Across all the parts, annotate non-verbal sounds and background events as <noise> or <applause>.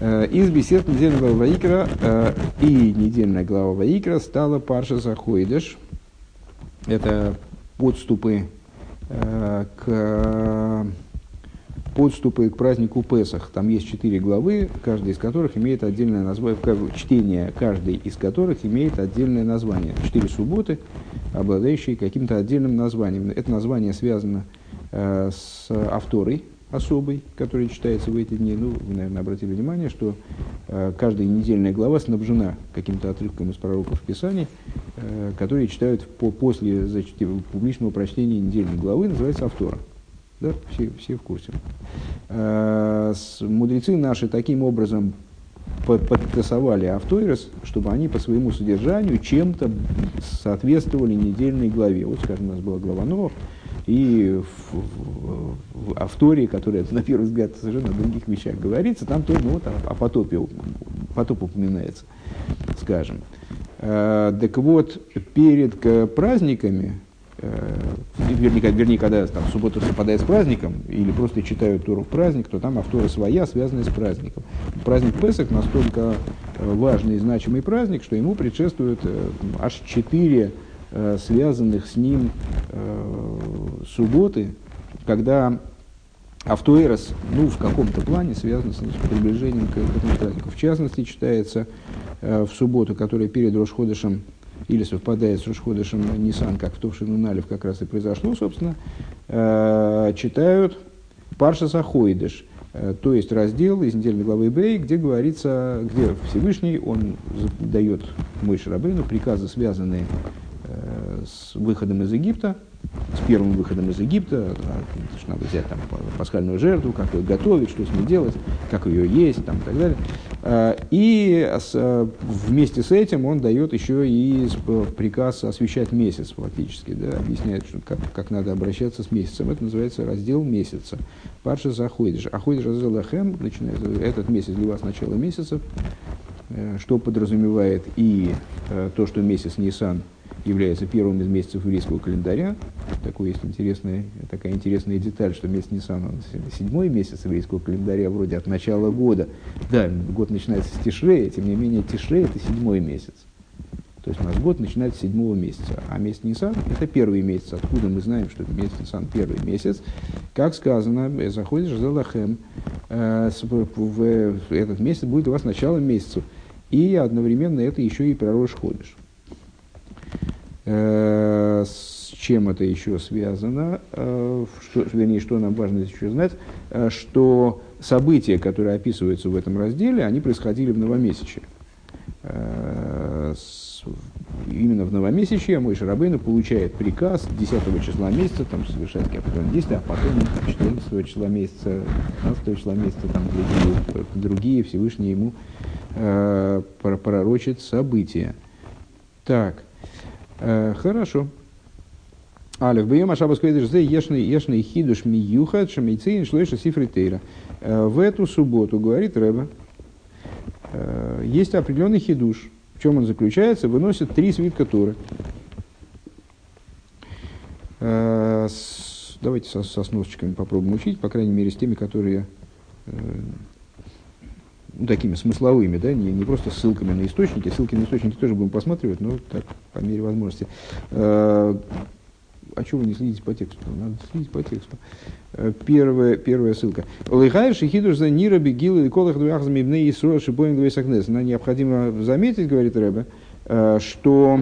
Э, из бесед недельной главы Ваикра э, и недельная глава Ваикра стала Парша Захойдыш. Это подступы э, к подступы к празднику Песах. Там есть четыре главы, каждая из которых имеет отдельное название, чтение каждой из которых имеет отдельное название. Четыре субботы, обладающие каким-то отдельным названием. Это название связано с авторой, особый, который читается в эти дни. Ну, вы, наверное, обратили внимание, что э, каждая недельная глава снабжена каким-то отрывком из пророков Писаний, э, которые читают по, после значит, публичного прочтения недельной главы, называется автора. Да, все, все в курсе. Э, с, мудрецы наши таким образом подтасовали Автойрос, чтобы они по своему содержанию чем-то соответствовали недельной главе. Вот, скажем, у нас была глава Новых, и в, в, в автории, которая на первый взгляд совершенно о других вещах говорится, там тоже ну, вот, о, о потопе, потоп упоминается, скажем. Э, так вот, перед к, праздниками, э, вернее, вернее, когда там, суббота совпадает с праздником, или просто читают Тору в праздник, то там автора своя, связанная с праздником. Праздник Песах настолько э, важный и значимый праздник, что ему предшествует э, аж четыре Э, связанных с ним э, субботы, когда автоэрос, ну, в каком-то плане связан с приближением к, этому празднику. В частности, читается э, в субботу, которая перед Рошходышем или совпадает с Рошходышем Нисан, как в Товшину Налев как раз и произошло, собственно, э, читают Парша Сахоидыш, э, то есть раздел из недельной главы Бей, где говорится, где Всевышний, он дает Мойши Рабейну приказы, связанные Э, с выходом из Египта, с первым выходом из Египта, что надо взять там пасхальную жертву, как ее готовить, что с ней делать, как ее есть там, и так далее. Э, и с, вместе с этим он дает еще и приказ освещать месяц фактически, да, объясняет, что, как, как надо обращаться с месяцем. Это называется раздел месяца. Парша заходишь. Аходишь раздел ахем, начинает этот месяц для вас начало месяца, э, что подразумевает и то, что месяц Нисан – является первым из месяцев еврейского календаря. Такой есть интересная, такая интересная деталь, что месяц Нисан, он седьмой месяц еврейского календаря, вроде от начала года. Да, год начинается с Тишрея, тем не менее Тишрей – это седьмой месяц. То есть у нас год начинается с седьмого месяца, а месяц Нисан – это первый месяц. Откуда мы знаем, что месяц Нисан – первый месяц? Как сказано, заходишь за Лахем, э, в этот месяц будет у вас начало месяца. И одновременно это еще и пророж ходишь. Э, с чем это еще связано, э, что, вернее, что нам важно здесь еще знать, э, что события, которые описываются в этом разделе, они происходили в новомесячье. Именно в новомесячье мой Шарабейна получает приказ 10 числа месяца там, совершать определенные действия, а потом 14 числа месяца, 15 числа месяца, там, другие, другие Всевышний ему э, пророчит события. Так, хорошо. Алиф, бьем ашаба скведыш зе ешный ешный хидуш миюхат шамейцин шлойша сифритейра. Э, в эту субботу, говорит Рэба, э, есть определенный хидуш. В чем он заключается? Выносит три свитка Торы. Давайте со, со сносочками попробуем учить, по крайней мере, с теми, которые ну, такими смысловыми, да, не, не просто ссылками на источники. Ссылки на источники тоже будем посматривать, но так, по мере возможности. Э, а чего вы не следите по тексту? Надо следить по тексту. Э, первая, первая ссылка. Лыхай шихидуш за нира бегил и колах двух замибны и сроя шибоин двойсакнес. Нам необходимо заметить, говорит Рэбе, э, что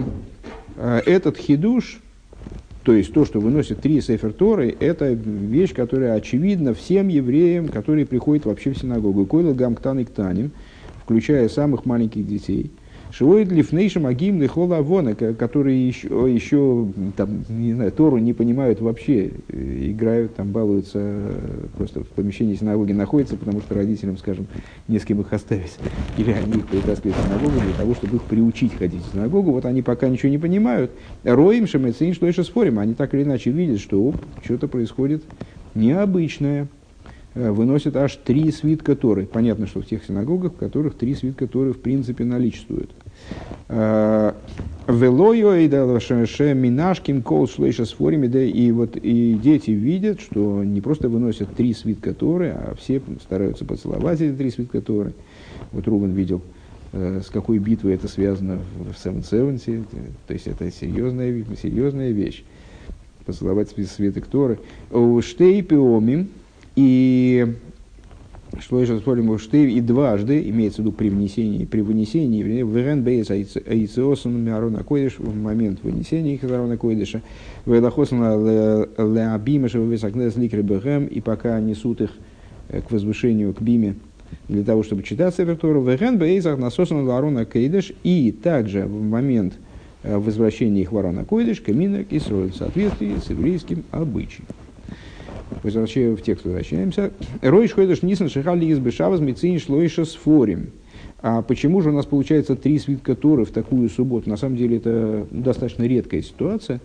этот хидуш, то есть то, что выносит три Сефер Торы, это вещь, которая очевидна всем евреям, которые приходят вообще в синагогу. Койл гамктан и ктаним, включая самых маленьких детей. Шивоид лифнейшим агим лихола авона, которые еще, еще там, не знаю, Тору не понимают вообще, э, играют, там балуются, э, просто в помещении синагоги находятся, потому что родителям, скажем, не с кем их оставить. Или они их притаскивают в синагогу для того, чтобы их приучить ходить в синагогу. Вот они пока ничего не понимают. Роем шамецин, что еще спорим, они так или иначе видят, что что-то происходит необычное. Э, выносят аж три свитка Торы. Понятно, что в тех синагогах, в которых три свитка Торы в принципе наличествуют. Велойо и минашким кол шлейша с и вот и дети видят, что не просто выносят три свитка Торы, а все стараются поцеловать эти три свитка Торы. Вот Рубен видел, э, с какой битвой это связано в Seven Seventy, то есть это серьезная, серьезная вещь. Поцеловать свиток Торы. Штейпиомим и что еще спорим, что и дважды, имеется в виду при внесении, при вынесении, в Ирен Бейс Аициосан Арона Койдыш, в момент вынесения их Арона Койдыша, в Элахосан Леабимаша Весакнес Ликры Бехем, и пока несут их э, к возвышению, к Биме, для того, чтобы читать Севертору, в Ирен Бейс Насосан Арона Койдыш, и также в момент э, возвращения их в Арона Койдыш, Камина Кисроль, в соответствии с еврейским обычаем. Возвращаем в текст возвращаемся. Ройш ходишь нисан шихали из бешаваз мицин шлойша с. А почему же у нас получается три свитка Торы в такую субботу? На самом деле это достаточно редкая ситуация,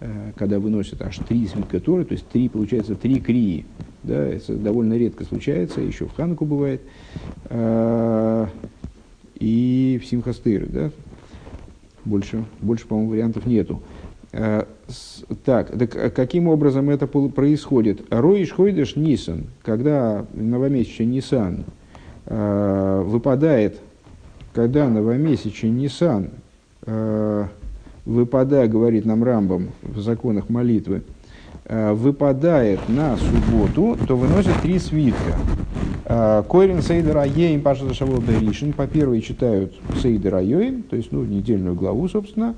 э, когда выносят аж три свитка Торы, то есть три, получается, три крии. Да, это довольно редко случается, еще в Хануку бывает. А, и в Симхастыры, да, больше, больше, по-моему, вариантов нету. Э, так, так, каким образом это происходит? Роиш Хойдеш Нисан, когда новомесячный Нисан э, выпадает, когда новомесячный Нисан э, выпадает, говорит нам Рамбам в законах молитвы, э, выпадает на субботу, то выносит три свитка. Э, Койрин Сейдер Айеем Паша Шавол Беришин, по первой читают Сейдер Айоим, то есть ну, недельную главу, собственно,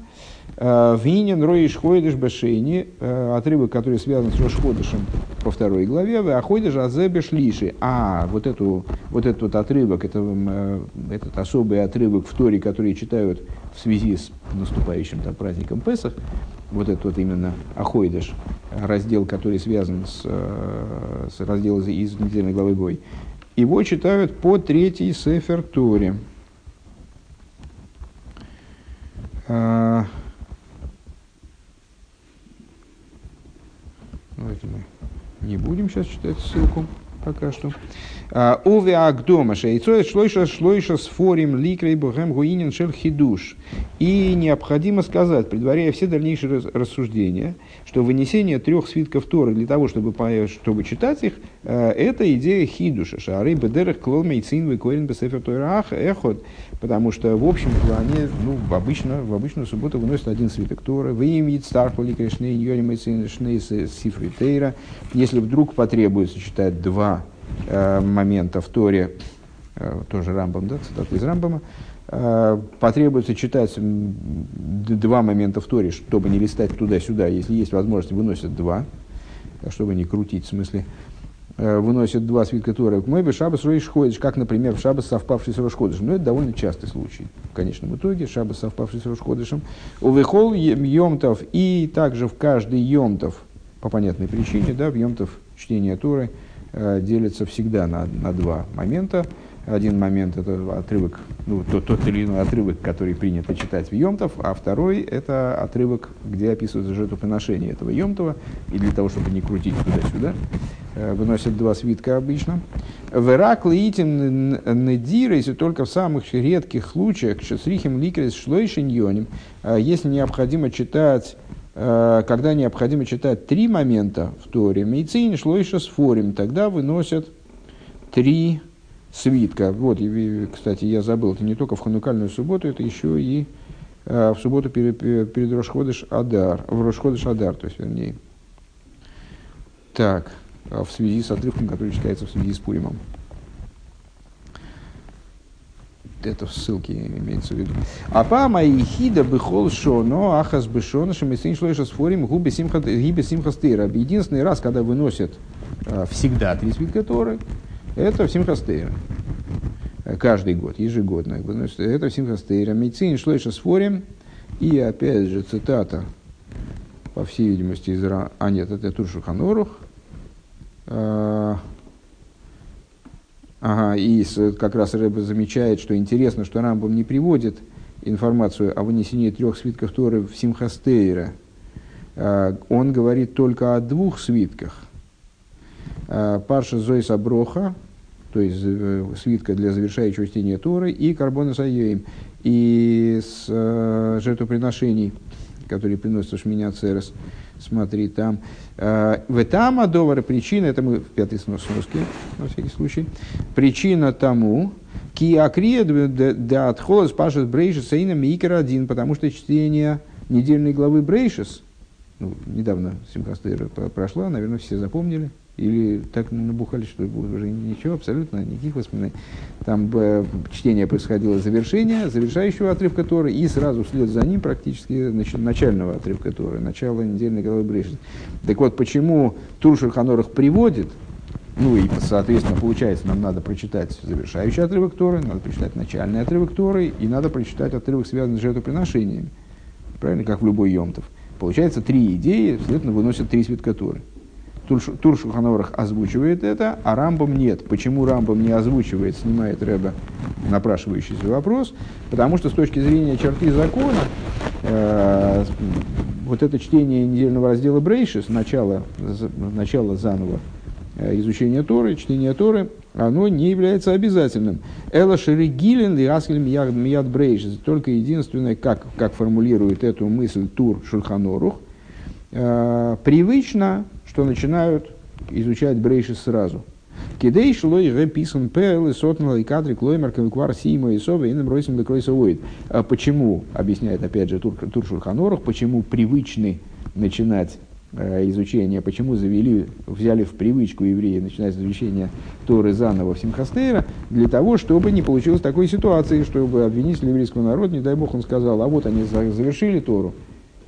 Э, Винен роиш хойдыш башейни, э, отрывок, который связан с Рошходышем по второй главе, а хойдыш азебеш лиши. А, вот, эту, вот этот вот отрывок, это, э, этот особый отрывок в Торе, который читают в связи с наступающим там, праздником Песах, вот этот вот именно Ахойдыш, раздел, который связан с, с разделом из недельной главы Гой, его читают по третьей Сефер Торе. Давайте мы не будем сейчас читать ссылку пока что. А, Уве Агдома Шейцоет Шлойша Шлойша с Форим Ликрей Бухем Гуинин Шер Хидуш. И необходимо сказать, предваряя все дальнейшие рассуждения, что вынесение трех свитков Торы для того, чтобы, чтобы читать их, э, это идея Хидуша. Шары Бедерах Клол Мейцин Викорин Бесефер Тойрах Эхот. Потому что в общем плане, ну, обычно, в обычную субботу выносят один свиток Торы. Вы им Старху Ликришней Йори Мейцин Шней Сифри Тейра. Если вдруг потребуется читать два э, момента в Торе, э, тоже Рамбам, да, цитату из Рамбама, э, потребуется читать два момента в Торе, чтобы не листать туда-сюда. Если есть возможность, выносят два, чтобы не крутить, в смысле, э, выносят два свитка Торы. Мой бы шабас роиш ходишь, как, например, в шабас, совпавший с Рошходышем. Но это довольно частый случай. В конечном итоге шабас, совпавший с Рошходышем. Увехол Йомтов и также в каждый Йомтов, по понятной причине, да, в Йомтов чтения Торы – Э, делится всегда на, на два момента. Один момент это отрывок, ну, тот, тот или иной отрывок, который принято читать в Йомтов, а второй это отрывок, где описывается жертвоприношение этого Йомтова, и для того, чтобы не крутить туда-сюда, э, выносят два свитка обычно. Верак лиитим недира, если только в самых редких случаях, что с рихим ликрис шлойшиньоним, э, если необходимо читать Э, когда необходимо читать три момента в Торе, мейцин шло еще с форим, тогда выносят три свитка. Вот, кстати, я забыл, это не только в ханукальную субботу, это еще и э, в субботу перед, перед Рошходыш Адар, в Рошходыш Адар, то есть, вернее. Так, а в связи с отрывком, который читается в связи с Пуримом это в ссылке имеется в виду. А па мои хида бихол шоно, ахас бешоно, шемесин шлойша сфорим, губе симхастейра. Единственный раз, когда выносят а, всегда три свитка Торы, это в симхастейра. Каждый год, ежегодно. Это в симхастейра. Медицин шлойша сфорим. И опять же цитата, по всей видимости, из... А нет, это Туршуханорух. А, Ага, и как раз Рэбе замечает, что интересно, что Рамбам не приводит информацию о вынесении трех свитков Торы в Симхастейра. Он говорит только о двух свитках. А, Парша Зойса Броха, то есть э, свитка для завершающего чтения Торы, и карбона саеем, и с э, жертвоприношений, которые приносятся в Шминя Церес. Смотри, там. Э, в там адовара причина, это мы в пятой сноске, на всякий случай, причина тому, ки акрия да отхолос пашет брейшес сейна микер один, потому что чтение недельной главы брейшес, ну, недавно Симхастера прошла, наверное, все запомнили, или так набухали, что уже ничего, абсолютно никаких воспоминаний. Там э, чтение происходило завершение, завершающего отрывка Торы, и сразу вслед за ним практически значит, начального отрывка Торы, начало недельной главы Брешет. Так вот, почему Тур Шульханорах приводит, ну и, соответственно, получается, нам надо прочитать завершающий отрывок Торы, надо прочитать начальный отрывок Торы, и надо прочитать отрывок, связанный с жертвоприношениями. Правильно, как в любой Йомтов. Получается, три идеи, следовательно, выносят три свитка Торы. Тур Шуханорах озвучивает это, а Рамбам нет. Почему Рамбам не озвучивает, снимает Рэба напрашивающийся вопрос? Потому что с точки зрения черты закона, э, вот это чтение недельного раздела Брейшис, начало, начало заново э, изучения Торы, чтения Торы, оно не является обязательным. Эла Шерегилен и Аскель Мияд Брейшис. Только единственное, как, как формулирует эту мысль Тур Шульханорух, э, привычно что начинают изучать Брейши сразу. Кидей шлой ре писан пэл и сотнал и кадри клоймер кавиквар сима и сова и ройсим до кройса А почему, объясняет опять же Тур, Тур Шульханорах, почему привычны начинать э, изучение, почему завели, взяли в привычку евреи начинать изучение Торы заново в Симхастейра, для того, чтобы не получилось такой ситуации, чтобы обвинитель еврейского народа, не дай бог, он сказал, а вот они завершили Тору,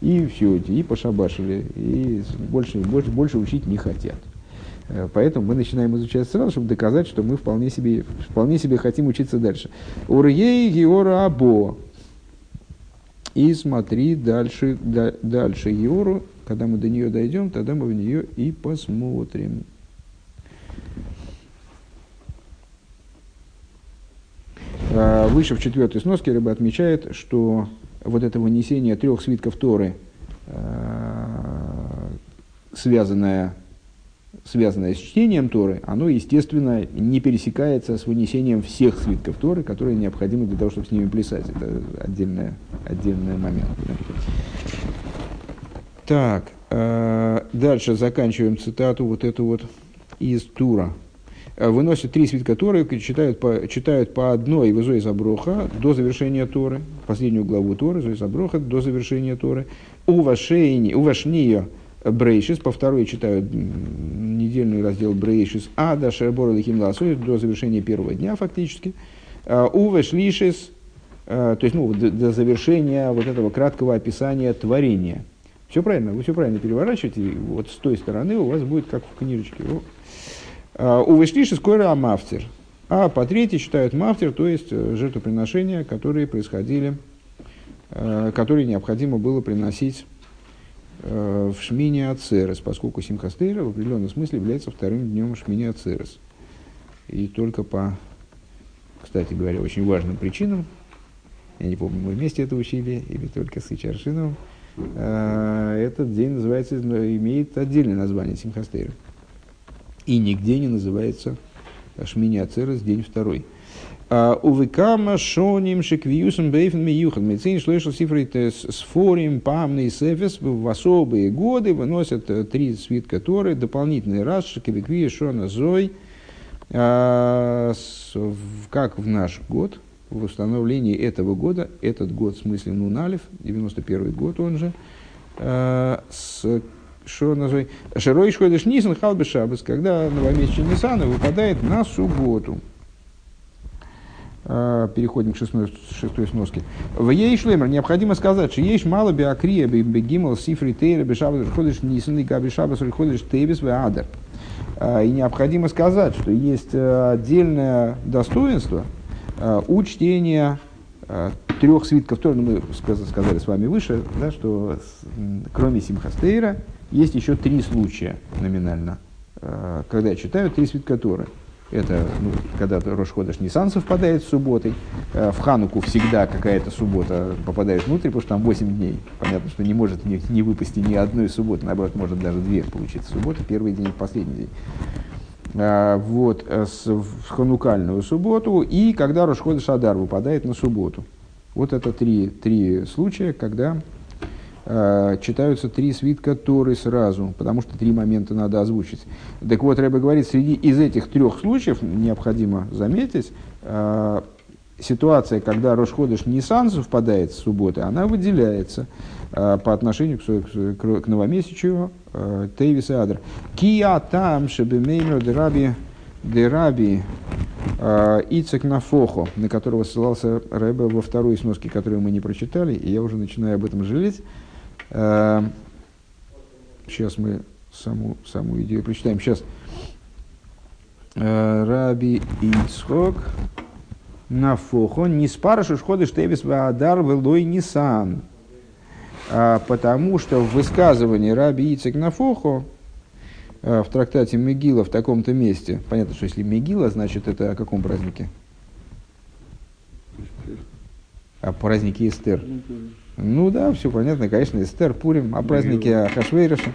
и все, и пошабашили, и больше, больше, больше учить не хотят. Э, поэтому мы начинаем изучать сразу, чтобы доказать, что мы вполне себе, вполне себе хотим учиться дальше. Урьей Геора Або. И смотри дальше, да, дальше Геору. Когда мы до нее дойдем, тогда мы в нее и посмотрим. Э, выше в четвертой сноске рыба отмечает, что вот это вынесение трех свитков Торы, э, связанное, связанное с чтением Торы, оно, естественно, не пересекается с вынесением всех свитков Торы, которые необходимы для того, чтобы с ними плясать. Это отдельный, отдельный момент. Так, э, дальше заканчиваем цитату вот эту вот из Тура. Э, выносят три свитка Торы, читают по, читают по одной в Изой Заброха до завершения Торы, последнюю главу Торы, Изой Заброха до завершения Торы. У у вашния Брейшис, по второй читают недельный раздел Брейшис, а до Шербора Лихим до завершения первого дня фактически. Э, у вашлишис, э, то есть ну, до, до завершения вот этого краткого описания творения. Все правильно, вы все правильно переворачиваете, вот с той стороны у вас будет как в книжечке. А, у Вишлиши скоро мафтер. А по третьей считают мафтер, то есть э, жертвоприношения, которые происходили, э, которые необходимо было приносить э, в Шмине Ацерес, поскольку Симхастейра в определенном смысле является вторым днем Шмини Ацерес. И только по, кстати говоря, очень важным причинам, я не помню, мы вместе это учили или только с Ичаршиновым, этот день называется, имеет отдельное название Симхастейра и нигде не называется Шмини Ацерес, день второй. А, Увекама шоним шеквиюсом бейфен миюхан. Медицин шлышал цифры с форим, памный сефес. В особые годы выносят э, три свитка Торы, дополнительный раз шеквиквия шона зой, а, как в наш год, в установлении этого года, этот год в смысле Нуналев, 91 год он же, а, с Широй Шходыш Нисан Халбы Шабас, когда новомесячный Нисана выпадает на субботу. А, переходим к шестой, шестой сноске. В ей шлемер необходимо сказать, что есть мало биокрия, бегимал, сифри, тейра, бешабас, ходишь нисан, и габи шабас, ходишь тейбис, адер. А, и необходимо сказать, что есть э, отдельное достоинство у чтения трех свитков Торы, ну, мы сказали с вами выше, да, что кроме Симхастейра, есть еще три случая номинально, э, когда читают три свитка Торы. Это ну, когда Рошходыш Нисан совпадает с субботой. Э, в Хануку всегда какая-то суббота попадает внутрь, потому что там 8 дней. Понятно, что не может не, не выпасть ни одной субботы. Наоборот, может даже две получиться субботы, первый день и последний день. вот, с, в ханукальную субботу и когда Рошхода Шадар выпадает на субботу. Вот это три, три случая, когда э, читаются три свитка Торы сразу, потому что три момента надо озвучить. Так вот, Рэбе говорит, среди из этих трех случаев необходимо заметить, э, ситуация, когда Рошходыш Нисан совпадает с субботой, она выделяется э, по отношению к, к, к новомесячию э, Тейвис и Адр. Кия там шебемеймер дераби дераби э, Ицек Нафохо, на которого ссылался Рэбе во второй сноске, которую мы не прочитали, и я уже начинаю об этом жалеть. Сейчас мы саму, саму идею прочитаем. Сейчас. Э, Раби Ицхок на фохо не спараши шходы штевис ваадар велой нисан. А, потому что в высказывании Раби Ицек на фохо а, в трактате Мегила в таком-то месте, понятно, что если Мегила, значит это о каком празднике? О празднике Эстер. Ну да, все понятно, конечно, Эстер, Пурим, о празднике Ахашвейраша.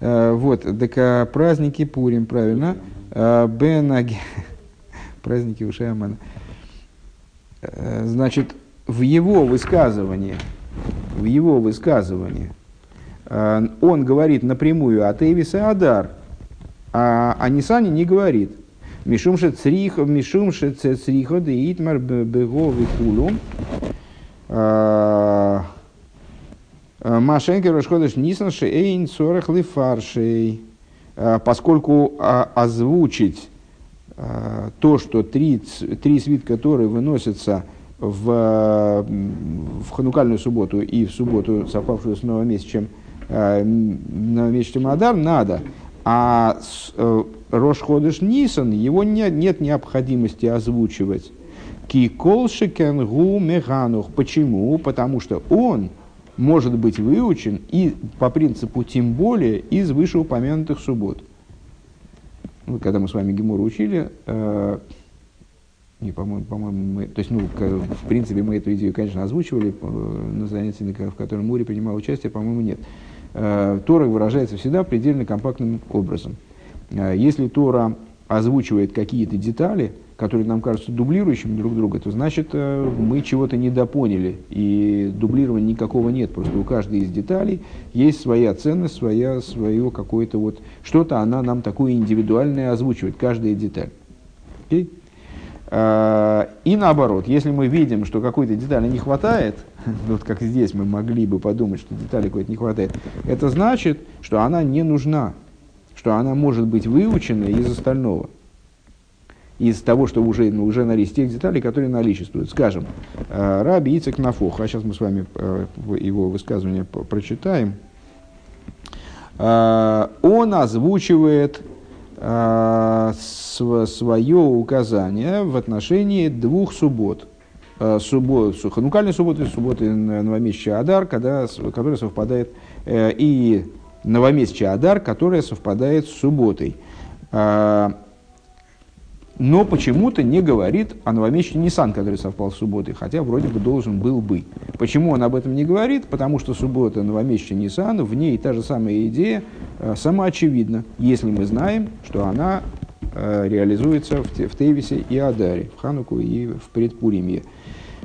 А, вот, так о празднике Пурим, правильно. Бен <laughs> праздники Ушаймана. Э, значит, в его высказывании, в его высказывании, э, он говорит напрямую от Эвиса Адар, а о Нисане не говорит. Мишумше црихо, мишумше црихо, да итмар бего викулу. Э, Машенкер расходишь Нисан шейн сорах лифаршей. Поскольку озвучить Э, то, что три, три свитка Торы выносятся в, в ханукальную субботу и в субботу, совпавшую с новомесячем, э, новомесячем Адар, надо. А э, Рош Ходыш Нисан, его нет, нет необходимости озвучивать. Киколшикен гу меганух. Почему? Потому что он может быть выучен и по принципу тем более из вышеупомянутых суббот когда мы с вами Гемору учили, э, не, по-моему, по-моему, мы, то есть, ну, в принципе, мы эту идею, конечно, озвучивали на занятии, в котором Мури принимал участие, по-моему, нет. Тора выражается всегда предельно компактным образом. Э, если Тора озвучивает какие-то детали, которые нам кажутся дублирующими друг друга, то значит э, мы чего-то недопоняли, и дублирования никакого нет. Просто у каждой из деталей есть своя ценность, своя, свое какое-то вот, что-то она нам такое индивидуальное озвучивает, каждая деталь. Okay? А, и наоборот, если мы видим, что какой-то детали не хватает, <laughs> вот как здесь мы могли бы подумать, что детали какой-то не хватает, это значит, что она не нужна, что она может быть выучена из остального. Из того, что уже, ну, уже наличие тех деталей, которые наличествуют. Скажем, э, Раби Ицек Нафох, а сейчас мы с вами э, его высказывание прочитаем, э, он озвучивает свое указание в отношении двух суббот. Суббот, ханукальной субботы, субботы новомесячия Адар, когда, которая совпадает, и новомесячия Адар, которая совпадает с субботой но почему-то не говорит о новомесячном Нисан, который совпал с субботой, хотя вроде бы должен был бы. Почему он об этом не говорит? Потому что суббота новомесячный Нисан, в ней та же самая идея э, самоочевидна, если мы знаем, что она э, реализуется в, в Тевисе и Адаре, в Хануку и в Предпуриме.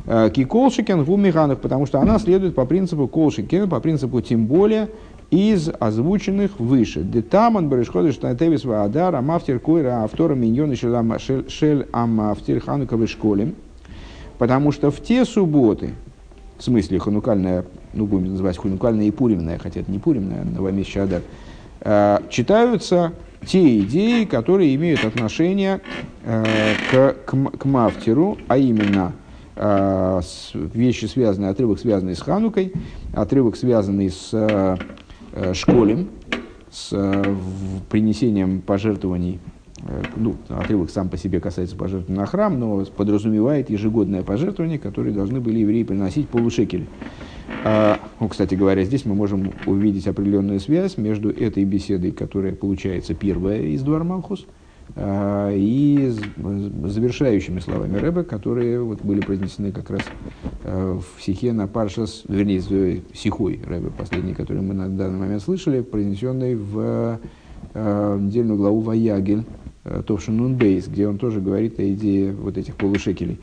Э, Киколшикен в Умиганах, потому что она следует по принципу Колшикен, по принципу тем более, из озвученных выше. Детаман баришходыш тевис ваадар амафтир койра автора миньона шель амафтир хануковой школе. Потому что в те субботы, в смысле ханукальная, ну будем называть ханукальная и пуримная, хотя это не пуримная, новомесячный адар, э, читаются те идеи, которые имеют отношение э, к, к, к мафтиру, а именно э, вещи связанные, отрывок связанный с Ханукой, отрывок связанный с Э, школем с э, принесением пожертвований, э, ну, отрывок сам по себе касается пожертвований на храм, но подразумевает ежегодное пожертвование, которое должны были евреи приносить полушекель. А, ну, кстати говоря, здесь мы можем увидеть определенную связь между этой беседой, которая получается первая из Дуар и завершающими словами Рэба, которые вот были произнесены как раз а, в Сихе на Паршас, вернее, Сихой Рэба, последний, который мы на данный момент слышали, произнесенный в недельную главу Ваягель, Товшин Бейс, где он тоже говорит о идее вот этих полушекелей.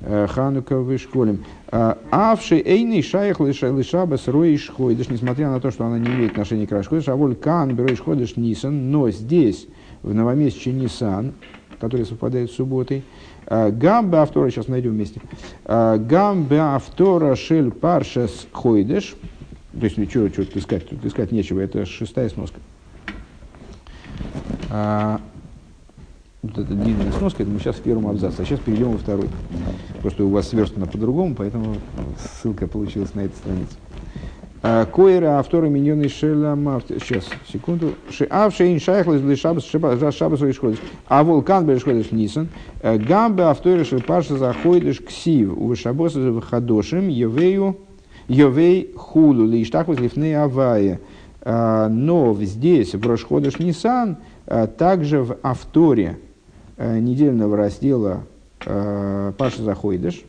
Ханука в школе. Авши эйный шайх лишабас роиш ходишь, несмотря на то, что она не имеет отношения к Рашходиш, а воль кан роиш ходишь нисан, но здесь, в новомесяче Нисан, который совпадает с субботой, Гамбе автора, сейчас найдем вместе. Гамбе автора шель паршес хойдеш. То есть, ничего, что тут искать, тут искать нечего, это шестая сноска. Вот это длинная сноска, это мы сейчас в первом абзаце, а сейчас перейдем во второй. Просто у вас сверстано по-другому, поэтому ссылка получилась на этой странице. А, Коира автора миньоны шеля Сейчас, секунду. Ав шейн шайхлес для шабас шабас ходишь. А вулкан ходишь нисан. Э, гамбе автора шель паша заходишь к сив. У шабоса хадошим евею евей хулу лиштахус лифны авая. А, но здесь в Рошходыш Нисан, а, также в авторе Э, недельного раздела э, Паша Захойдыш,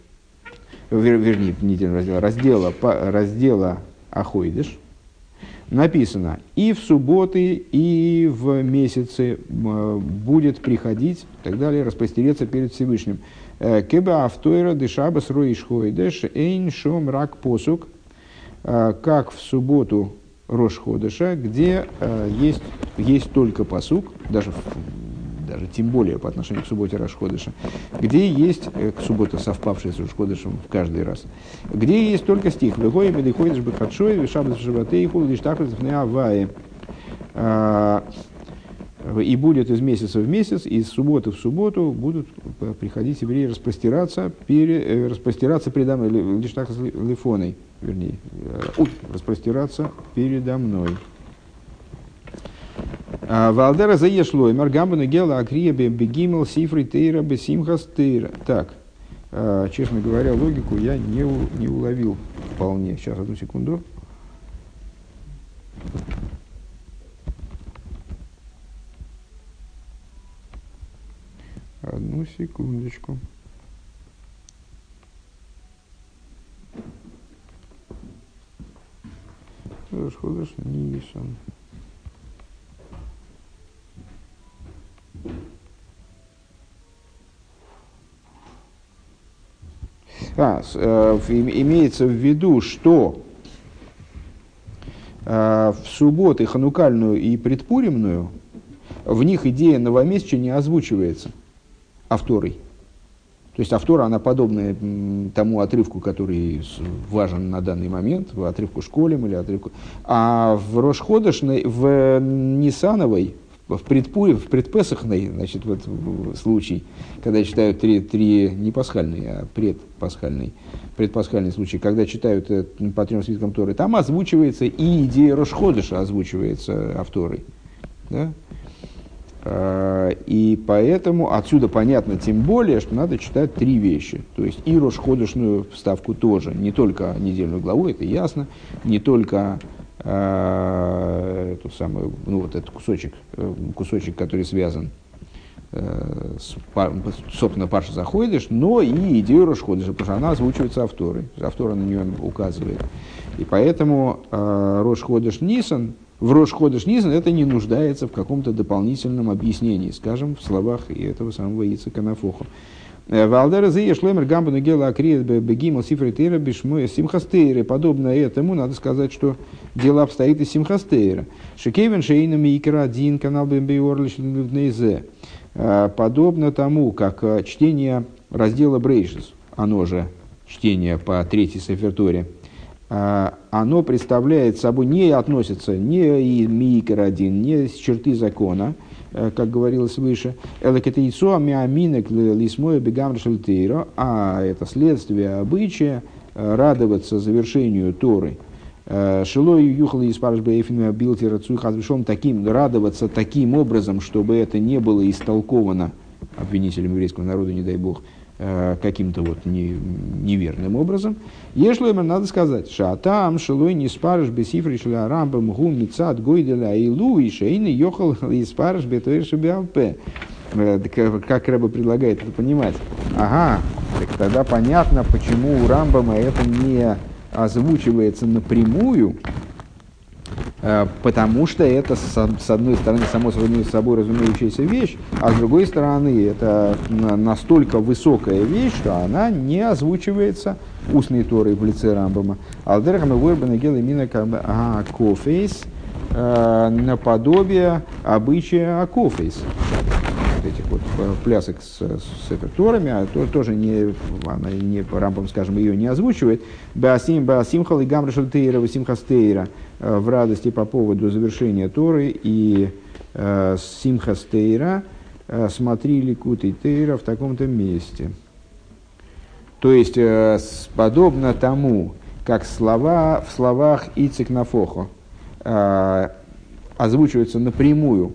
вер, вернее, недельного раздела, раздела, раздела Ахойдыш, написано, и в субботы, и в месяцы будет приходить, и так далее, распростереться перед Всевышним. Э, Кеба автойра дешабас роиш хойдеш эйн шом рак посук, как в субботу Рош Ходыша, где есть, есть только посук, даже в даже тем более по отношению к субботе Рашходыша, где есть, э, к субботе совпавшая с Рашходышем каждый раз, где есть только стих «Вегоя бедыходишь бы хадшой, вишабас лишь так авае». А, и будет из месяца в месяц, из субботы в субботу будут приходить евреи распростираться, пере, э, распростираться передо мной, так лифоной, вернее, э, распростираться передо мной. А, Валдера заешло, и маргамбана гела акрия бегимел сифры тейра бесимхас тейра. Так, а, честно говоря, логику я не, не уловил вполне. Сейчас, одну секунду. Одну секундочку. Ходыш Нисан. А, э, имеется в виду, что э, в субботы ханукальную и предпуримную в них идея новомесяча не озвучивается авторой. То есть автора, она подобная тому отрывку, который важен на данный момент, в отрывку школем или отрывку. А в Рошходошной, в Нисановой, в, предпуре, в предпесахной, значит, вот случай, когда читают три, три не пасхальные, а предпасхальный, предпасхальный случай, когда читают э, по трем свиткам Торы, там озвучивается и идея Рошходыша озвучивается авторой. Да? А, и поэтому отсюда понятно тем более, что надо читать три вещи. То есть и Рошходышную вставку тоже, не только недельную главу, это ясно, не только эту самую, ну вот этот кусочек, э, кусочек, который связан э, с, собственно, Паша заходишь, но и идею Рошходыша, потому что она озвучивается авторой, автора на нее указывает. И поэтому э, Рошходыш Нисан, в Рошходыш Нисан это не нуждается в каком-то дополнительном объяснении, скажем, в словах этого самого Ицека Нафоха. Э, Валдера зие шлемер гамбану гела акриет бегимал сифритейра бишмуя симхастейра. Подобно этому, надо сказать, что дело обстоит из симхастейра. Шекевен шейна микра один канал бембиорлиш зе. Э, подобно тому, как э, чтение раздела Брейшис, оно же чтение по третьей сеферторе, оно представляет собой, не относится ни и микр один, ни с черты закона, как говорилось выше, элакетейцо миаминек лисмоя бегам шельтейро, а это следствие обычая э, радоваться завершению Торы. Э, Шилой юхали из Парашбейфина Билтера Цуйхазбешом таким, радоваться таким образом, чтобы это не было истолковано обвинителем еврейского народа, не дай бог, Э, каким-то вот не, неверным образом. Ешлоймер надо сказать, шатам шелой не спарыш бесифри шля рамбам гу мицад гойделя илу и шейны йохал <laughs> и спарыш бетойши биалпе. Э, как Рэба предлагает это понимать? Ага, так тогда понятно, почему у Рамбама это не озвучивается напрямую, Э, потому что это, с одной стороны, само собой разумеющаяся вещь, а с другой стороны, это настолько высокая вещь, что она не озвучивается устной Торой в лице Рамбама. Алдерхам и Войбана Гела Мина Кофейс э, наподобие обычая Акофейс этих вот э, плясок с, с эффекторами, а то, тоже не, она не, Рамбам, скажем, ее не озвучивает. Баасим, Баасимхал и Гамрашал Тейра, Васимхастейра э, в радости по поводу завершения Торы и э, Симхастейра э, смотри Ликут и Тейра в таком-то месте. То есть, э, подобно тому, как слова в словах Ицик Нафохо э, озвучиваются напрямую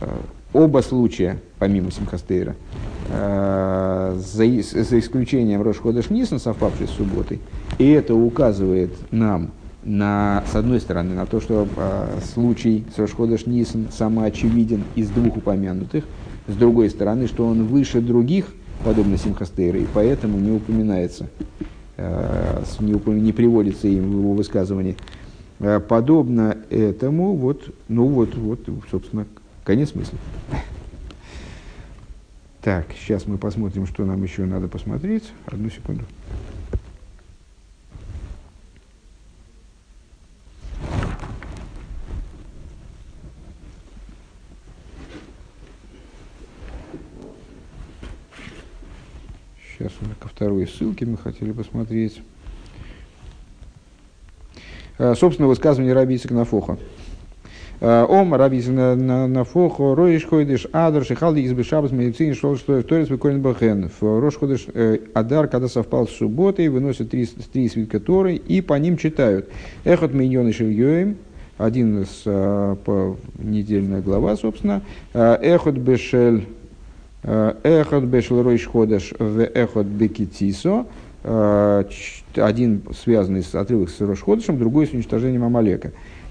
э, оба случая, помимо Симхастейра, э, за, за исключением Рошходыш Нисан, совпавший с субботой, и это указывает нам, на, с одной стороны, на то, что э, случай с Рошходыш Нисан самоочевиден из двух упомянутых, с другой стороны, что он выше других, подобно Симхастейра, и поэтому не упоминается, э, не, упом... не приводится им в его высказывании. Э, подобно этому, вот, ну вот, вот, собственно, Конец мысли. Так, сейчас мы посмотрим, что нам еще надо посмотреть. Одну секунду. Сейчас мы ко второй ссылке мы хотели посмотреть. А, собственно, высказывание Раби Исакнафоха. Ом раби на фохо роиш ходиш адар шихалди из бешабас медицины шел что торец выкорен бахен. Рош ходиш э, адар, когда совпал с субботой, выносят три, три свитка Торы и по ним читают. Эхот миньон и один из э, по, недельная глава, собственно. Эхот бешель Эхот бешел роиш ходиш в эхот бекитисо. Один связанный с отрывок с Рошходышем, другой с уничтожением Амалека.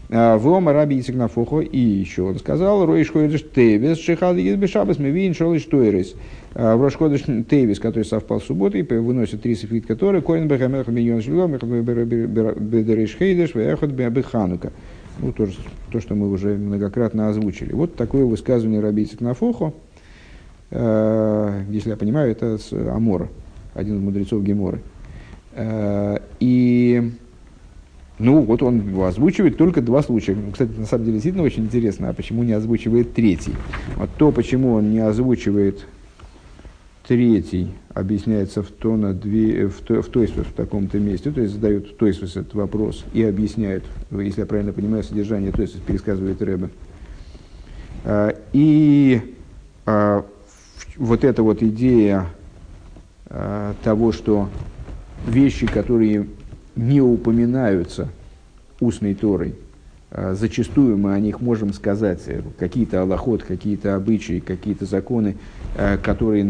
А, Вома раби Исигнафухо, и еще он сказал, Ройш Ходыш Тевис, Шихал Бешабас, что лишь Тойрес. В Рошходыш Тевис, который совпал с субботой, выносит три сифит, которые Коин Бехамех Миньон Шлюгом, Бедереш Хейдеш, Вехот Беханука. Ну, то, то, что мы уже многократно озвучили. Вот такое высказывание раби Исигнафухо. А, если я понимаю, это с Амора, один из мудрецов Геморы. А, и ну, вот он озвучивает только два случая. Ну, кстати, на самом деле, действительно очень интересно, а почему не озвучивает третий? Вот то, почему он не озвучивает третий, объясняется в, то на две, в, то, в Тойсвес в таком-то месте, то есть задает Тойсвес этот вопрос и объясняет, если я правильно понимаю, содержание Тойсвес пересказывает Рэбе. А, и вот эта вот идея а, того, что вещи, которые не упоминаются устной Торой, а зачастую мы о них можем сказать э, какие-то аллоход, какие-то обычаи, какие-то законы, э, которые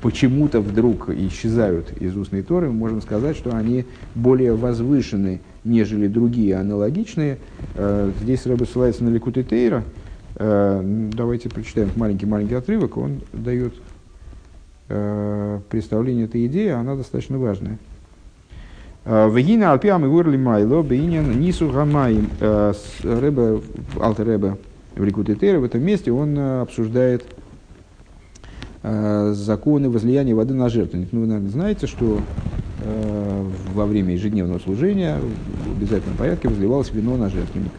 почему-то вдруг исчезают из устной Торы, мы можем сказать, что они более возвышены, нежели другие аналогичные. Э, здесь Рэбе ссылается на Ликут Тейра. Давайте прочитаем маленький-маленький отрывок. Он дает представление этой идеи, она достаточно важная. Вегина алпиам и вырли майло бейнин нису гамаим. Рэбе, Алтер Рэбе в Ликутетере в этом месте он э, обсуждает э, законы возлияния воды на жертвенник. Ну, вы, наверное, знаете, что э, во время ежедневного служения в обязательном порядке возливалось вино на жертвенник.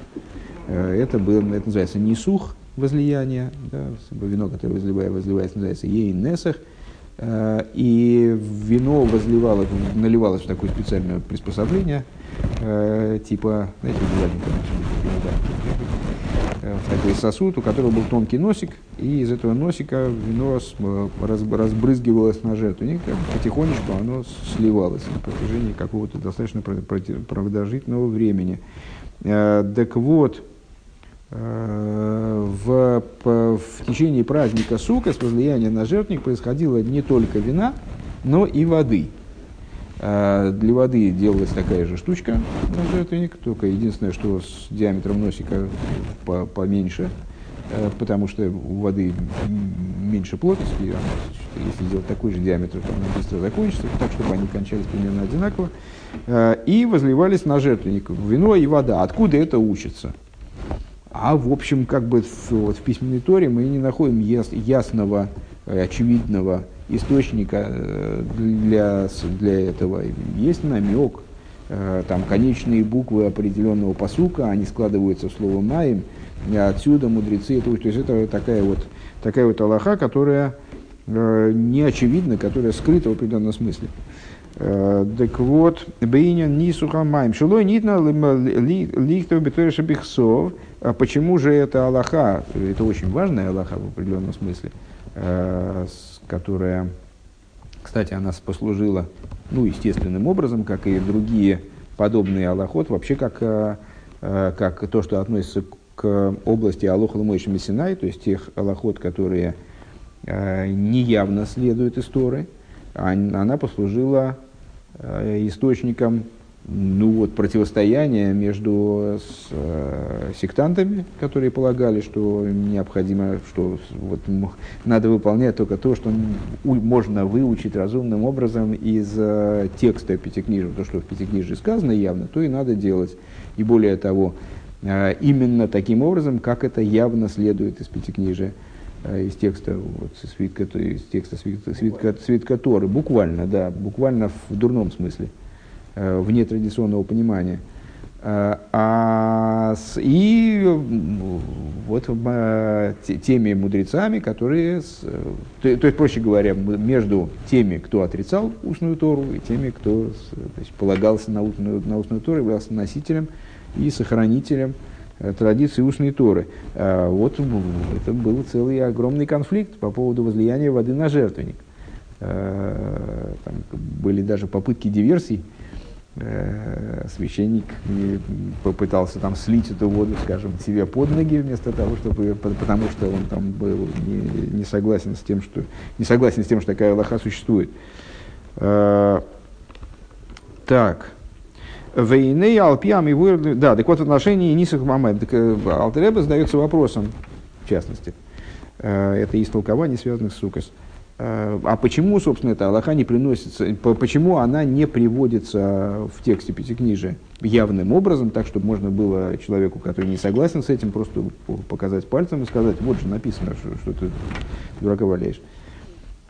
Это, был, это называется несух возлияние, да, вино, которое возливается, возливается называется ейнесах – Э, и вино возливалось, наливалось в такое специальное приспособление, э, типа, знаете, э, в такой сосуд, у которого был тонкий носик, и из этого носика вино разбрызгивалось на жертвенник, потихонечку оно сливалось на протяжении какого-то достаточно продолжительного времени. Так вот, в, в течение праздника Сука с возлияния на жертвник происходило не только вина, но и воды. А, для воды делалась такая же штучка на жертвенник, только единственное, что с диаметром носика поменьше, э, потому что у воды меньше плотности, она, если сделать такой же диаметр, то она быстро закончится, так, чтобы они кончались примерно одинаково, э, и возливались на жертвенник вино и вода. Откуда это учится? А в общем, как бы в, вот в письменной торе мы не находим яс, ясного, э, очевидного источника э, для, для этого. Есть намек, э, там конечные буквы определенного посука, они складываются в слово «маем», отсюда мудрецы, то есть это такая вот, такая вот аллаха, которая не очевидна, которая скрыта в определенном смысле. Так вот, Бейнян ни сухамаем. Шилой нитна лихтов бетореша бихсов. А почему же это Аллаха? Это очень важная Аллаха в определенном смысле, э, которая, кстати, она послужила, ну, естественным образом, как и другие подобные Аллахот, вообще как, э, э, как то, что относится к области Алоха Лумойши Мессинай, то есть тех Аллахот, которые неявно следуют из Торы, она послужила источником ну вот, противостояние между с, э, сектантами, которые полагали, что необходимо, что вот, надо выполнять только то, что можно выучить разумным образом из э, текста Пятикнижия. То, что в Пятикнижии сказано явно, то и надо делать. И более того, э, именно таким образом, как это явно следует из Пятикнижия э, из текста, вот, свитка, из текста свитка, свитка, свитка Торы, буквально, да, буквально в дурном смысле. Э, вне традиционного понимания. Э, а, и вот э, теми мудрецами, которые, то, то есть, проще говоря, между теми, кто отрицал устную Тору, и теми, кто то есть, полагался на устную, на устную Тору, являлся носителем и сохранителем традиции устной Торы. Вот это был целый огромный конфликт по поводу возлияния воды на жертвенник. Там были даже попытки диверсий, Э, священник попытался там слить эту воду, скажем, себе под ноги вместо того, чтобы, потому что он там был не, не согласен с тем, что не согласен с тем, что такая Аллаха существует. Э, так. Войны Алпиам и Вырли. Да, так вот в отношении Нисах Мамед. Э, Алтереба задается вопросом, в частности. Это истолкование, связанных с Сукас. Э, а почему, собственно, эта Аллаха не приносится, почему она не приводится в тексте Пятикнижия явным образом, так, чтобы можно было человеку, который не согласен с этим, просто показать пальцем и сказать, вот же написано, что, что ты дурака валяешь.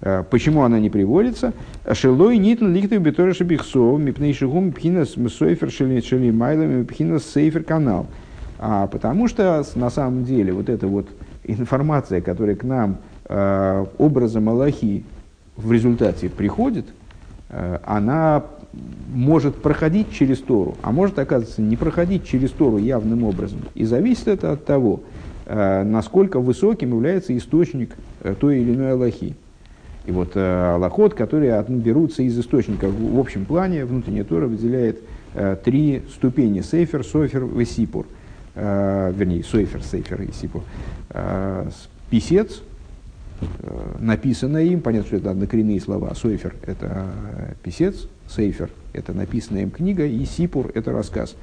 Э, почему она не приводится? Шелой нитн лихту битора шабихсов, мипней шигум пхинас мсойфер шели майлами пхинас сейфер канал. А потому что на самом деле вот эта вот информация, которая к нам Э, образом Аллахи в результате приходит, э, она может проходить через Тору, а может, оказывается, не проходить через Тору явным образом. И зависит это от того, э, насколько высоким является источник той или иной Аллахи. И вот Аллахот, которые берутся из источника в общем плане, внутренняя Тора выделяет три ступени – Сейфер, Софер и Сипур. Вернее, Софер, Сейфер и Сипур. Писец, написанное им, понятно, что это однокоренные слова. Сойфер – это писец, сейфер – это написанная им книга, и сипур – это рассказ.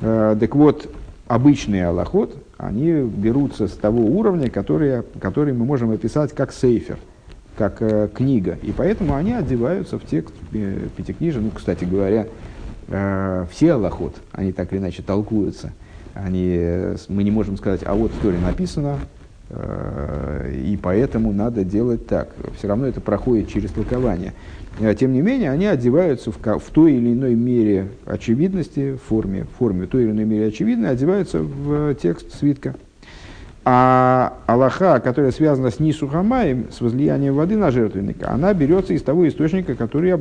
Э, так вот, обычный аллахот, они берутся с того уровня, который, который мы можем описать как сейфер, как э, книга. И поэтому они одеваются в текст э, пятикнижия. Ну, кстати говоря, э, все аллахот, они так или иначе толкуются. Они, э, мы не можем сказать, а вот в Торе написано, Э, и поэтому надо делать так. Все равно это проходит через толкование. Э, тем не менее, они одеваются в, в той или иной мере очевидности, в форме, в форме той или иной мере очевидной, одеваются в текст свитка. А Аллаха, которая связана с Нисухамаем, с возлиянием воды на жертвенника, она берется из того источника, который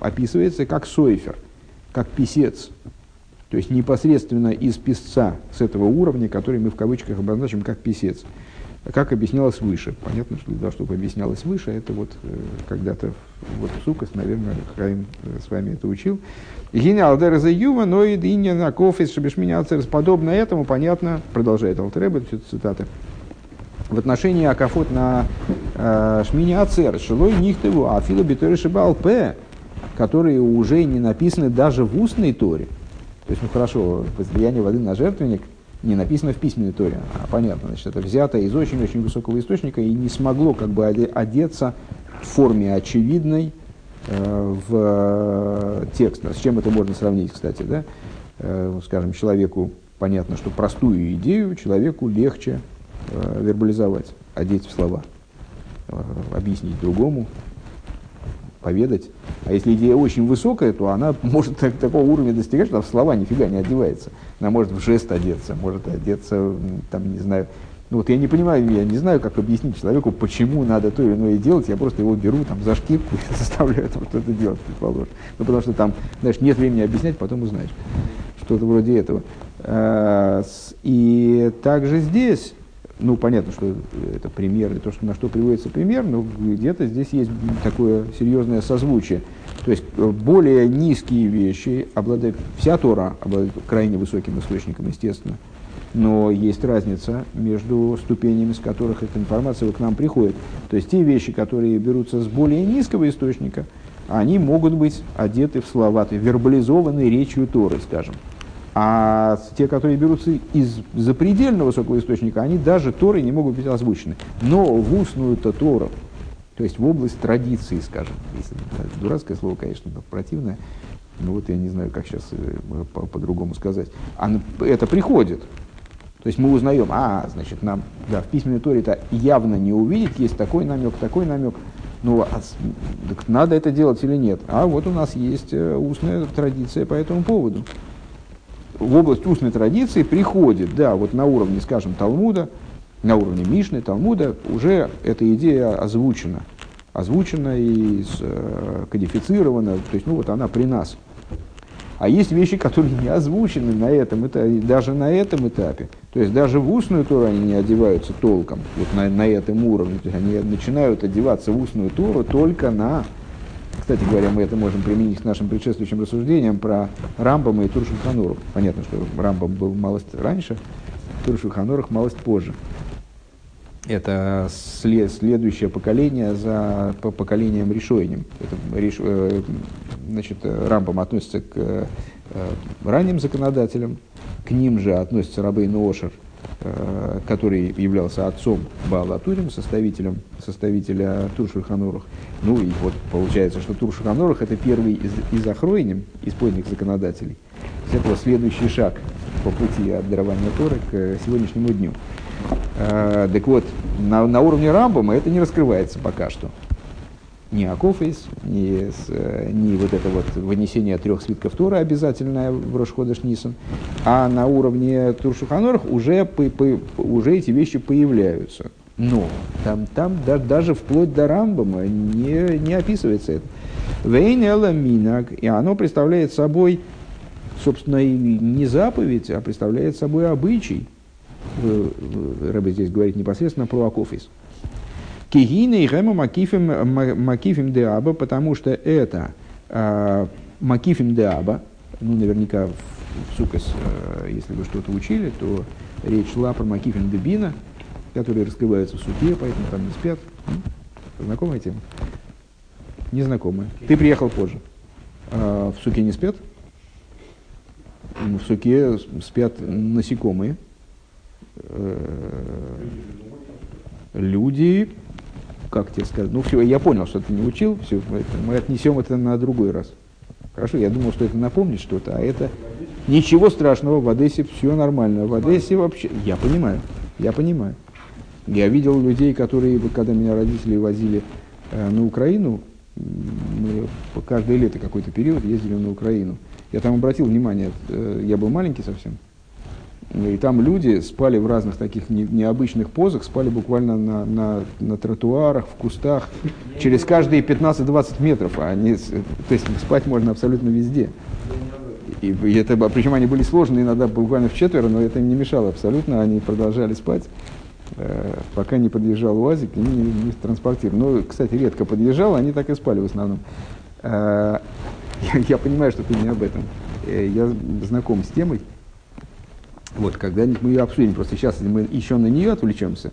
описывается как сойфер, как писец. То есть непосредственно из писца с этого уровня, который мы в кавычках обозначим как писец как объяснялось выше. Понятно, что для того, чтобы объяснялось выше, это вот э, когда-то вот Сукас, наверное, Хаим э, с вами это учил. Гиня алдера за юва, но и динья на кофис шабишминя Подобно этому, понятно, продолжает Алтереба, это цитаты, в отношении Акафот на э, Шмини Ацер, Шилой Нихтеву, Афила Битори Шибалпе, которые уже не написаны даже в устной Торе. То есть, ну хорошо, возлияние воды на жертвенник – не написано в письменной Торе, а понятно, значит, это взято из очень-очень высокого источника и не смогло как бы одеться в форме очевидной э, в э, текст. С чем это можно сравнить, кстати, да? Э, скажем, человеку понятно, что простую идею человеку легче э, вербализовать, одеть в слова, э, объяснить другому, поведать. А если идея очень высокая, то она <laughs> может так, такого уровня достигать, что в слова нифига не одевается. Она может в жест одеться, может одеться, там, не знаю. Ну вот я не понимаю, я не знаю, как объяснить человеку, почему надо то или иное делать. Я просто его беру там за шкирку <laughs> и заставляю там что-то делать, предположим. Ну потому что там, знаешь, нет времени объяснять, потом узнаешь. Что-то вроде этого. А, и также здесь ну, понятно, что это пример, то, что, на что приводится пример, но где-то здесь есть такое серьезное созвучие. То есть э, более низкие вещи обладают, вся Тора обладает крайне высоким источником, естественно, но есть разница между ступенями, с которых эта информация к нам приходит. То есть те вещи, которые берутся с более низкого источника, они могут быть одеты в слова, вербализованы речью Торы, скажем. А те, которые берутся из запредельно высокого источника, они даже Торы не могут быть озвучены. Но в устную-то Тору, то есть в область традиции, скажем, если дурацкое слово, конечно, противное, ну вот я не знаю, как сейчас э, по-другому сказать. А это приходит. То есть мы узнаем, а, значит, нам да, в письменной Торе это явно не увидеть, есть такой намек, такой намек. Ну, а, так надо это делать или нет? А вот у нас есть э, устная традиция по этому поводу в область устной традиции приходит, да, вот на уровне, скажем, Талмуда, на уровне Мишны, Талмуда, уже эта идея озвучена. Озвучена и э, кодифицирована, то есть, ну вот она при нас. А есть вещи, которые не озвучены на этом этапе, даже на этом этапе. То есть даже в устную Тору они не одеваются толком, вот на, на этом уровне. То есть они начинают одеваться в устную Тору только на кстати говоря, мы это можем применить к нашим предшествующим рассуждениям про Рамбама и Туршульхануров. Понятно, что Рамбам был малость раньше, Туршульханурах малость позже. Это след, следующее поколение за по поколением решением. Это, реш, э, значит, Рамбам относится к э, ранним законодателям, к ним же относится Рабейн Ошер – который являлся отцом Баала Турим, составителем, составителя Туршульханорах. Ну и вот получается, что Туршульханорах это первый из, из охройним, из поздних законодателей. С этого следующий шаг по пути от дарования Торы к сегодняшнему дню. Э, так вот, на, на уровне Рамбома это не раскрывается пока что ни Акофейс, ни, с, ни вот это вот вынесение трех свитков Тора обязательное в Рошходыш Нисан, а на уровне Туршуханорах уже, по, по, уже эти вещи появляются. Но там, там да, даже вплоть до Рамбама не, не описывается это. Вейн Минак, и оно представляет собой, собственно, и не заповедь, а представляет собой обычай. Рэбе здесь говорит непосредственно про Акофис. Кигины и Гема Макифим, Макифим Деаба, потому что это э, Макифим Деаба, ну, наверняка в, Сукас, э, если вы что-то учили, то речь шла про Макифим Дебина, которые раскрываются в суке, поэтому там не спят. Знакомая тема? Незнакомая. Ты приехал позже. А в суке не спят? В суке спят насекомые. Э, люди как тебе сказать, ну все, я понял, что ты не учил, все, мы отнесем это на другой раз. Хорошо, я думал, что это напомнит что-то, а это ничего страшного, в Одессе все нормально. В Одессе вообще, я понимаю, я понимаю. Я видел людей, которые, когда меня родители возили э, на Украину, мы каждое лето какой-то период ездили на Украину. Я там обратил внимание, э, я был маленький совсем, и там люди спали в разных таких не, необычных позах, спали буквально на, на, на тротуарах, в кустах, через каждые 15-20 метров. А они, то есть спать можно абсолютно везде. И, и это, причем они были сложные иногда буквально в четверо, но это им не мешало абсолютно. Они продолжали спать, э, пока не подъезжал УАЗик и не, не транспортировал. Ну, кстати, редко подъезжал, они так и спали в основном. Э, <laughs> я, я понимаю, что ты не об этом. Э, я знаком с темой. Вот, когда-нибудь мы ее обсудим. Просто сейчас, если мы еще на нее отвлечемся,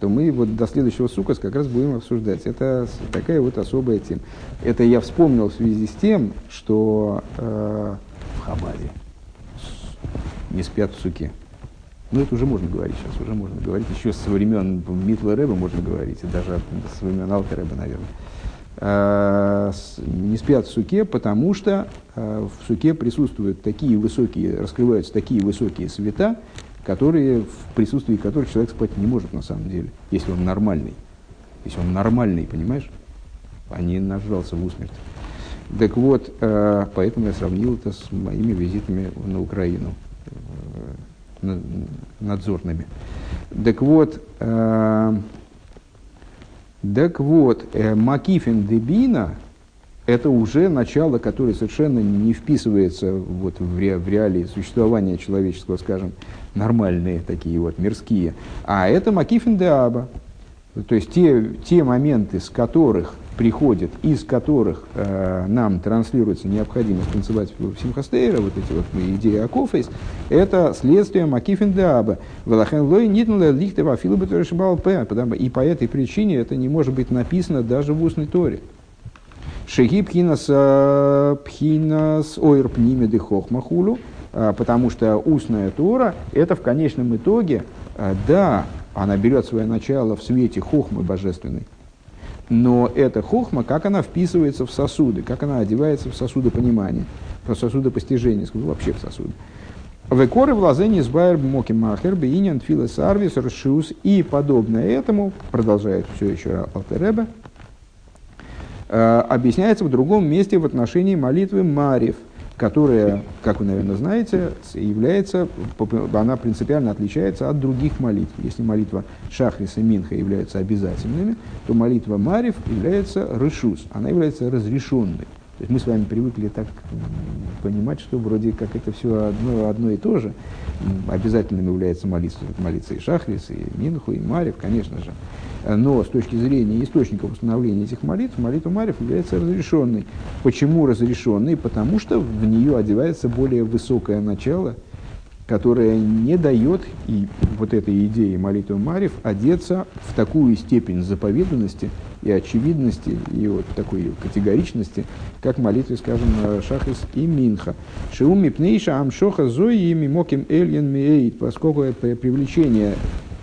то мы вот до следующего сукас как раз будем обсуждать. Это такая вот особая тема. Это я вспомнил в связи с тем, что э, в Хабаде не спят в суке. Ну, это уже можно говорить сейчас, уже можно говорить. Еще со времен Митла Рэба можно говорить, и даже со времен Алка Рэба, наверное. А, не спят в суке, потому что а, в суке присутствуют такие высокие, раскрываются такие высокие света, которые, в присутствии которых человек спать не может на самом деле, если он нормальный. Если он нормальный, понимаешь? А не нажрался в усмерть. Так вот, а, поэтому я сравнил это с моими визитами на Украину надзорными. Так вот, э, так вот, э, Макифин Дебина – это уже начало, которое совершенно не вписывается вот в, ре, в реалии существования человеческого, скажем, нормальные такие вот, мирские. А это Макифин Деаба. То есть те, те моменты, с которых приходят, из которых э, нам транслируется необходимость танцевать в Симхастейра, вот эти вот идеи Акофейс, это следствие Макифин Деаба. И по этой причине это не может быть написано даже в устной торе. Шеги пхинас э, пхинас ойр пнимеды хохмахулу, э, потому что устная тора, это в конечном итоге, э, да, она берет свое начало в свете хохмы божественной, но эта хохма, как она вписывается в сосуды, как она одевается в сосуды понимания, в сосуды постижения, скажу, вообще в сосуды. Векоры в лазене сбайр моки махер бейнян филес арвис ршиус и подобное этому, продолжает все еще Алтереба, э, объясняется в другом месте в отношении молитвы Марьев – которая, как вы, наверное, знаете, является, она принципиально отличается от других молитв. Если молитва Шахриса и Минха являются обязательными, то молитва Марев является решус, она является разрешенной. То есть мы с вами привыкли так понимать, что вроде как это все одно, одно и то же. Обязательным является молиться, молиться и Шахрис, и Минху, и Марев, конечно же. Но с точки зрения источников установления этих молитв, молитва Марев является разрешенной. Почему разрешенной? Потому что в нее одевается более высокое начало – которая не дает и вот этой идее молитвы Марев одеться в такую степень заповеданности и очевидности, и вот такой категоричности, как молитвы, скажем, Шахис и Минха. Шиуми пнейша амшоха зои мимоким эльен миэйт, поскольку это привлечение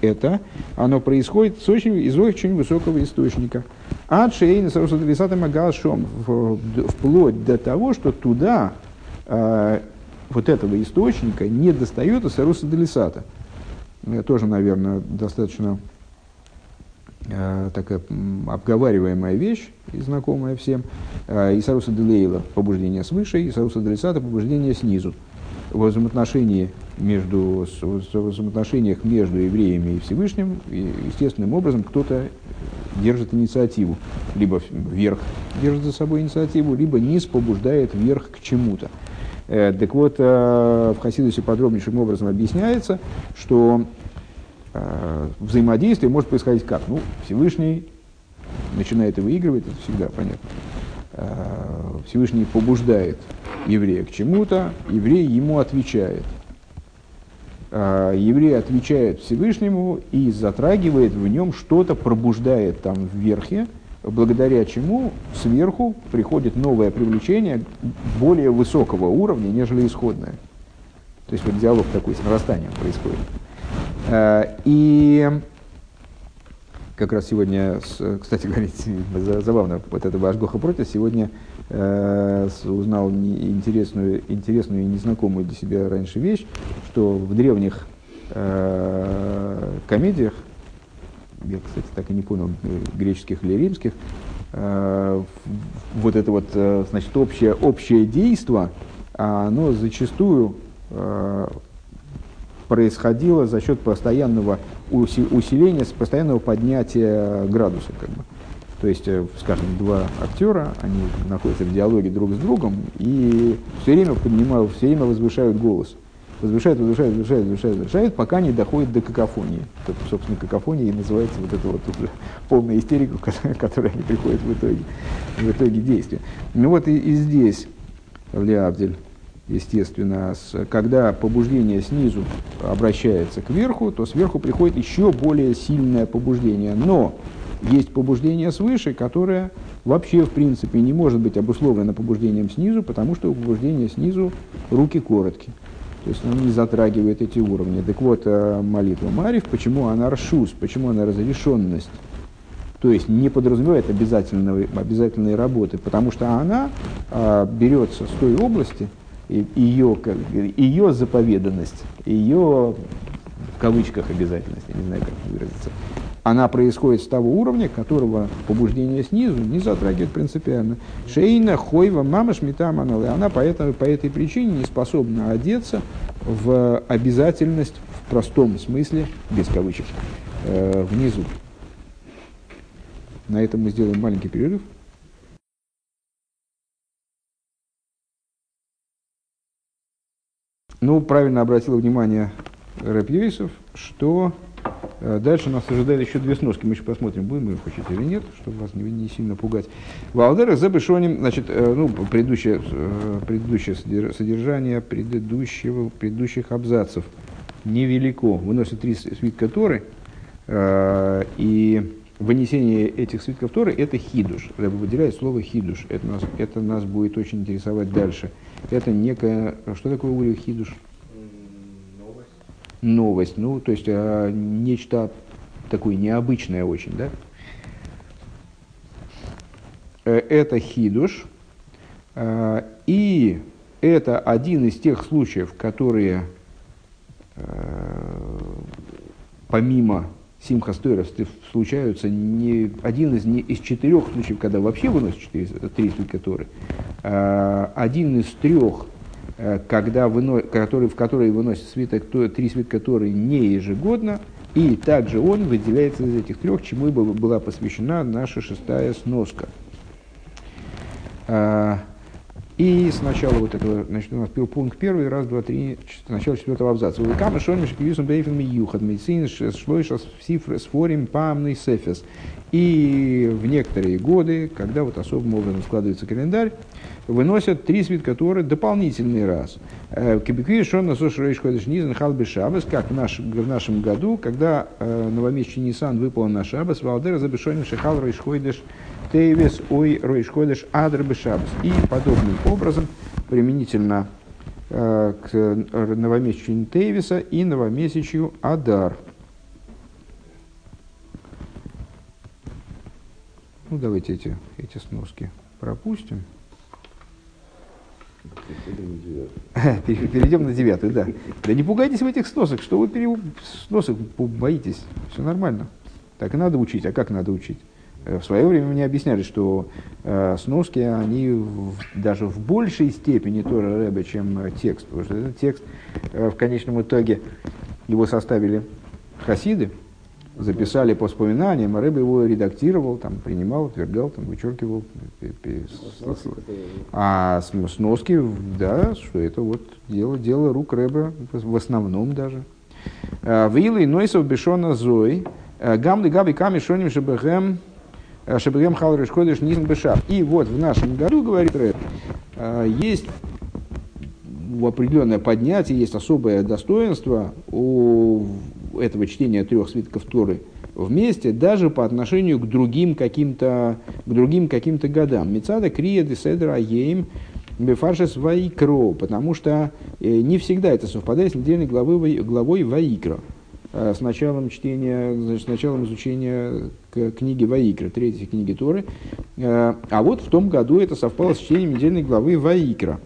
это, оно происходит с очень, из очень высокого источника. Ад шейна сарусадалисата магашом, вплоть до того, что туда а, вот этого источника не достает Асаруса Делисата. Это тоже, наверное, достаточно э, такая обговариваемая вещь, и знакомая всем. Э, Исаруса Делейла – побуждение свыше, Исаруса Делисата – побуждение снизу. В взаимоотношении между, в взаимоотношениях между евреями и Всевышним, естественным образом, кто-то держит инициативу. Либо вверх держит за собой инициативу, либо низ побуждает вверх к чему-то. Э, так вот, э, в Хасидусе подробнейшим образом объясняется, что э, взаимодействие может происходить как? Ну, Всевышний начинает и выигрывает, это всегда понятно. Всевышний побуждает еврея к чему-то, еврей ему отвечает. Еврей отвечает Всевышнему и затрагивает в нем что-то, пробуждает там в верхе, благодаря чему сверху приходит новое привлечение более высокого уровня, нежели исходное. То есть вот диалог такой с нарастанием происходит. Э, и как раз сегодня, кстати говоря, <laughs> забавно, вот это Ашгоха против, сегодня э, узнал интересную, интересную и незнакомую для себя раньше вещь, что в древних э, комедиях я, кстати, так и не понял, греческих или римских, вот это вот, значит, общее, общее действо, оно зачастую происходило за счет постоянного усиления, постоянного поднятия градуса. Как бы. То есть, скажем, два актера, они находятся в диалоге друг с другом и все время поднимают, все время возвышают голос возвышает, возвышает, возвышает, возвышает, возвышает, пока не доходит до какофонии. Это, собственно, какофония и называется вот это вот уже полная истерика, <laughs> которая не приходит в итоге, в итоге действия. Ну вот и, и здесь, в Леабдель, естественно, с, когда побуждение снизу обращается к верху, то сверху приходит еще более сильное побуждение. Но есть побуждение свыше, которое вообще, в принципе, не может быть обусловлено побуждением снизу, потому что у побуждения снизу руки короткие. То есть она не затрагивает эти уровни. Так вот, э, молитва Марив, почему она ршус, почему она разрешенность? То есть не подразумевает обязательной, обязательной работы, потому что она а, берется с той области, ее, ее заповеданность, ее в кавычках обязательность, я не знаю, как выразиться, она происходит с того уровня, которого побуждение снизу не затрагивает принципиально. Шейна, хойва, мама шмита маналы. Она по, этой по этой причине не способна одеться в обязательность в простом смысле, без кавычек, э, внизу. На этом мы сделаем маленький перерыв. Ну, правильно обратил внимание Рэп Юисов, что э, дальше нас ожидали еще две сноски. Мы еще посмотрим, будем мы хоть или нет, чтобы вас не, не сильно пугать. Валдера за Бешоним, значит, э, ну, предыдущее, э, предыдущее содержание предыдущего, предыдущих абзацев невелико. Выносит три свитка Торы, и вынесение этих свитков Торы – это хидуш. Рэб выделяет слово хидуш. Это нас, это нас будет очень интересовать дальше. Это некое... Что такое улю хидуш? Новость. Новость. Ну, то есть, а, нечто такое необычное очень, да? Э, это хидуш. А, и это один из тех случаев, которые э, помимо симхастойров случаются не один из, не, из четырех случаев, когда вообще выносят четыре, три свитка Торы, а один из трех, э, когда выно, который, в которые выносят свиток, то, три свитка Торы не ежегодно, и также он выделяется из этих трех, чему и была посвящена наша шестая сноска. А, и сначала вот этого, значит, у нас пункт первый, раз, два, три, начало четвертого абзаца. Вы камы шониш кивисум бейфен юхат медицин шлойша сифр сфорим памный сефес. И в некоторые годы, когда вот особым образом складывается календарь, выносят три свитка Торы дополнительный раз. Э, Кибикви шон на сошрейш ходишь низен халбе шабас, как в, наш, в нашем году, когда э, новомесячный Нисан выпал на шабас, валдера забешоним шехал рейш Тейвис ой ройшходыш адрбы шабас. И подобным образом, применительно э, к новомесячию Тейвиса и новомесячью Адар. Ну, давайте эти, эти сноски пропустим. <laughs> Перейдем на девятую, да. Да не пугайтесь в этих сносах, что вы пере... сносок боитесь. Все нормально. Так и надо учить. А как надо учить? Э, в свое время мне объясняли, что э, сноски, они в, даже в большей степени тоже рэбе, чем э, текст. Потому что этот текст э, в конечном итоге его составили хасиды, записали по вспоминаниям, а рэбе его редактировал, там, принимал, утверждал, там, вычеркивал. А сноски, да, что это вот дело, дело рук рэбе, в основном даже. Э, Вилы Нойсов Бешона Зой, э, Гамли Габи Ками Шоним Шебехем, Э, Шабрием Халриш Ходиш Низм Бешар. И вот в нашем году, говорит Рэб, э, есть определенное поднятие, есть особое достоинство у этого чтения трех свитков Торы вместе, даже по отношению к другим каким-то, к другим каким-то годам. Мецада Крия Деседра Аейм Бефаршес Ваикро, потому что э, не всегда это совпадает с недельной главой, главой Ваикро. Э, с началом чтения, значит, с началом изучения книги Ваикра, третьей книги Торы. Э, а вот в том году это совпало с чтением недельной главы Ваикра.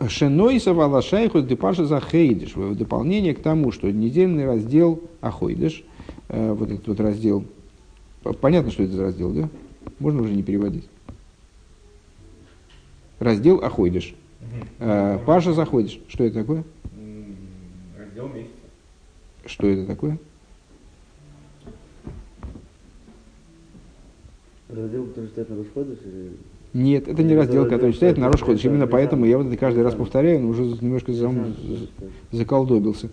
Э, Шенойса Валашайху Депаша за Хейдиш. В дополнение к тому, что недельный раздел Ахойдиш, вот этот вот раздел, понятно, что это за раздел, да? Можно уже не переводить. Раздел Ахойдиш. Паша заходишь. Что это такое? Раздел месяца. Что это такое? Раздел, который читает на Рушходыш? Или... Нет, это не раздел, который читает на Рошходыш. Именно поэтому я вот это каждый раз повторяю, но уже немножко зам... заколдобился.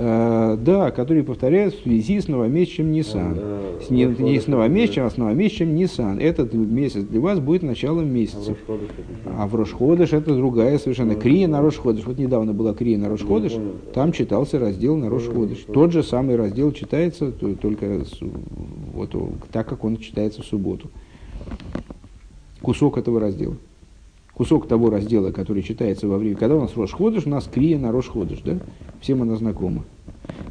Э, да, которые повторяют в связи с новомесячем Нисан. С, не, не с новомесячем, а с новомесячем Нисан. Этот месяц для вас будет началом месяца. А в Рошходыш это другая совершенно. Крия на Рошходыш. Вот недавно была Крия на Рошходыш, там читался раздел на Рошходыш. Тот же самый раздел читается, только вот, так, как он читается в субботу. Кусок этого раздела кусок того раздела, который читается во время, когда у нас Рош Ходыш, у нас Крия на Рош Ходыш, да? Всем она знакома.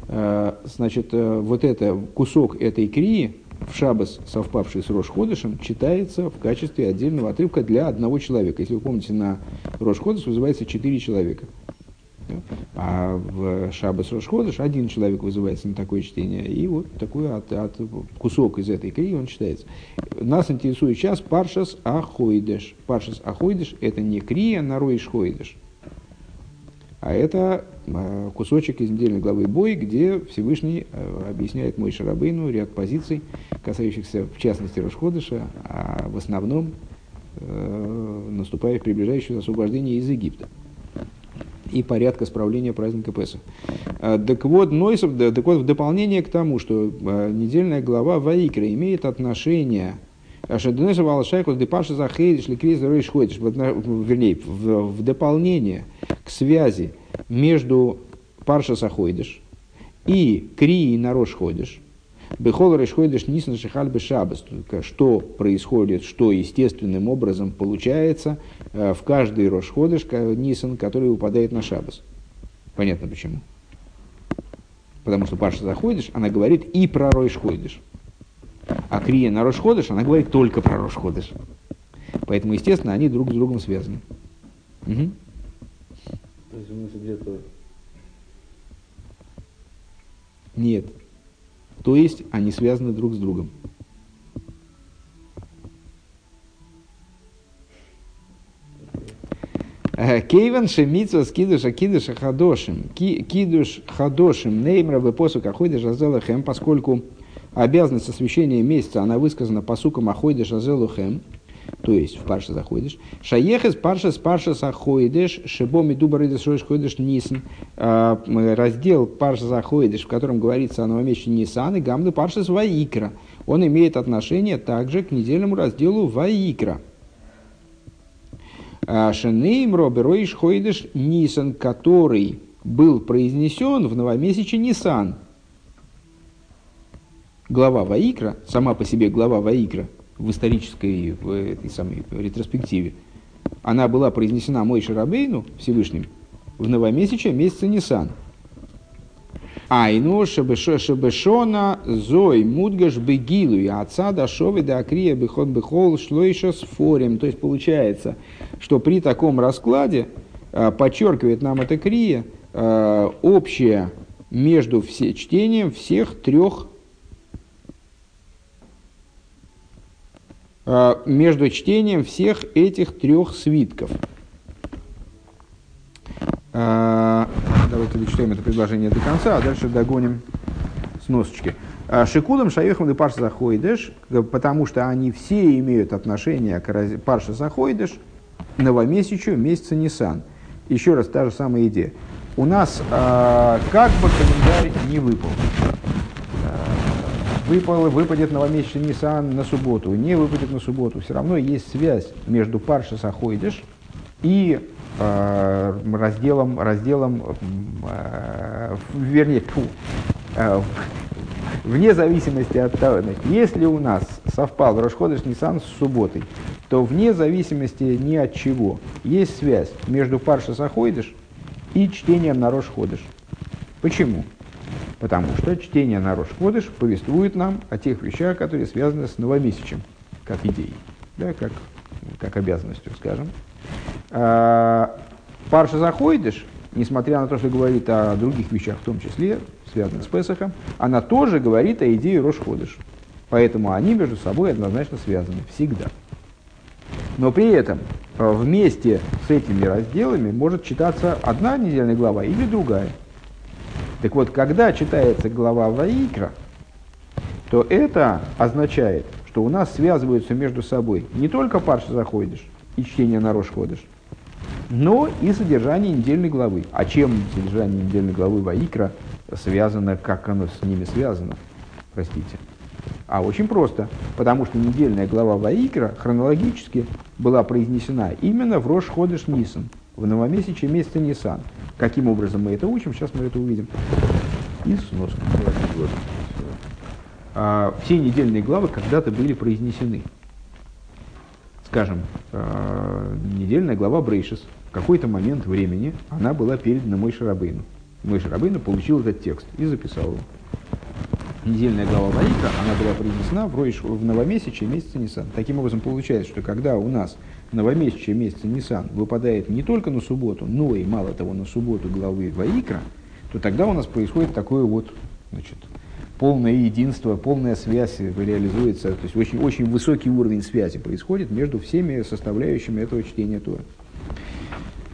Э, значит, э, вот это, кусок этой Крии, в Шабас, совпавший с Рош Ходышем, читается в качестве отдельного отрывка для одного человека. Если вы помните, на Рош Ходыш вызывается четыре человека. А в Шабас Рошходыш один человек вызывается на такое чтение, и вот такой от, от, кусок из этой крии он читается. Нас интересует сейчас Паршас Ахойдеш. Паршас Ахойдеш – это не крия на Ройш Хойдеш, а это а, кусочек из недельной главы Бой, где Всевышний а, объясняет мой Шарабейну ряд позиций, касающихся в частности Рошходыша, а в основном э, наступая в приближающее освобождение из Египта и порядка справления праздника Песа. А, так вот, Нойсов, так вот, в дополнение к тому, что а, недельная глава Ваикра имеет отношение Шаденеша Валашайку Депаша Захейдиш Ликриз Рейшходиш, вернее, в, в дополнение к связи между Парша Сахойдиш и Крии Нарош Ходиш, Бехол Решходиш Нисан Шихаль Бешабас, что происходит, что естественным образом получается э, в каждый Рошходиш Нисан, который выпадает на Шабас. Понятно почему. Потому что Паша заходишь, она говорит и про Ройшходиш. А Крия на Рошходиш, она говорит только про Рошходиш. Поэтому, естественно, они друг с другом связаны. Угу. Нет. То есть они связаны друг с другом. Э, Кейван шемитсва скидуша кидуша хадошим. Кидуш хадошим неймра посук ахойдеш азелахем, поскольку обязанность освящения месяца, она высказана по сукам ахойдеш азелухем, то есть в парше заходишь. Шаехес парша с парша заходишь, шибоми дубаридес рош ходишь нисен. А, раздел парша заходишь, в котором говорится о новомесяче Нисан и гамды парша с Ваикра. Он имеет отношение также к недельному разделу Ваикра. А, Шенейм робероиш ходишь Нисан, который был произнесен в новомесяче Нисан. Глава Ваикра, сама по себе глава Ваикра – в исторической, в этой самой ретроспективе, она была произнесена Мой Шарабейну Всевышним в новомесяче месяца Нисан. Айну шебешона зой мудгаш бегилу и отца дашовы да акрия бихот бихол шлойша с форем. То есть получается, что при таком раскладе а, подчеркивает нам это крия а, общее между все, чтением всех трех между чтением всех этих трех свитков. А, давайте дочитаем это предложение до конца, а дальше догоним сносочки. А, Шикудом Шаехам и Парша Захойдеш, потому что они все имеют отношение к Парша Захойдеш, новомесячу месяца Нисан. Еще раз та же самая идея. У нас как бы календарь не выпал выпал, выпадет новомесячный Нисан на субботу, не выпадет на субботу, все равно есть связь между Парша Сахойдыш и э, разделом, разделом э, вернее, фу, э, вне зависимости от того, значит, если у нас совпал Рошходыш Нисан с субботой, то вне зависимости ни от чего есть связь между Парша Сахойдыш и чтением на Рошходыш. Почему? Потому что чтение на Рош Ходыш повествует нам о тех вещах, которые связаны с новомесячем, как идеей, да, как, как обязанностью, скажем. А, Парша Заходишь, несмотря на то, что говорит о других вещах, в том числе, связанных с Песохом, она тоже говорит о идее Рош Ходыш. Поэтому они между собой однозначно связаны всегда. Но при этом э, вместе с этими разделами может читаться одна недельная глава или другая. Так вот, когда читается глава Ваикра, то это означает, что у нас связываются между собой не только парша заходишь и чтение на рожь ходишь, но и содержание недельной главы. А чем содержание недельной главы Ваикра связано, как оно с ними связано? Простите. А очень просто, потому что недельная глава Ваикра хронологически была произнесена именно в Рош Ходыш Нисан, в новомесяче месяца Нисан. Каким образом мы это учим, сейчас мы это увидим. И снос. А, все недельные главы когда-то были произнесены. скажем, э, недельная глава Брейшис, в какой-то момент времени она была передана Мой Шарабейну. Мой Шарабейну получил этот текст и записал его. Недельная глава Ваикра, она была произнесена в, Ройш, в новомесячие месяца Нисан. Таким образом, получается, что когда у нас новомесячие месяца Нисан выпадает не только на субботу, но и, мало того, на субботу главы Ваикра, то тогда у нас происходит такое вот значит, полное единство, полная связь реализуется, то есть очень, очень высокий уровень связи происходит между всеми составляющими этого чтения Тора.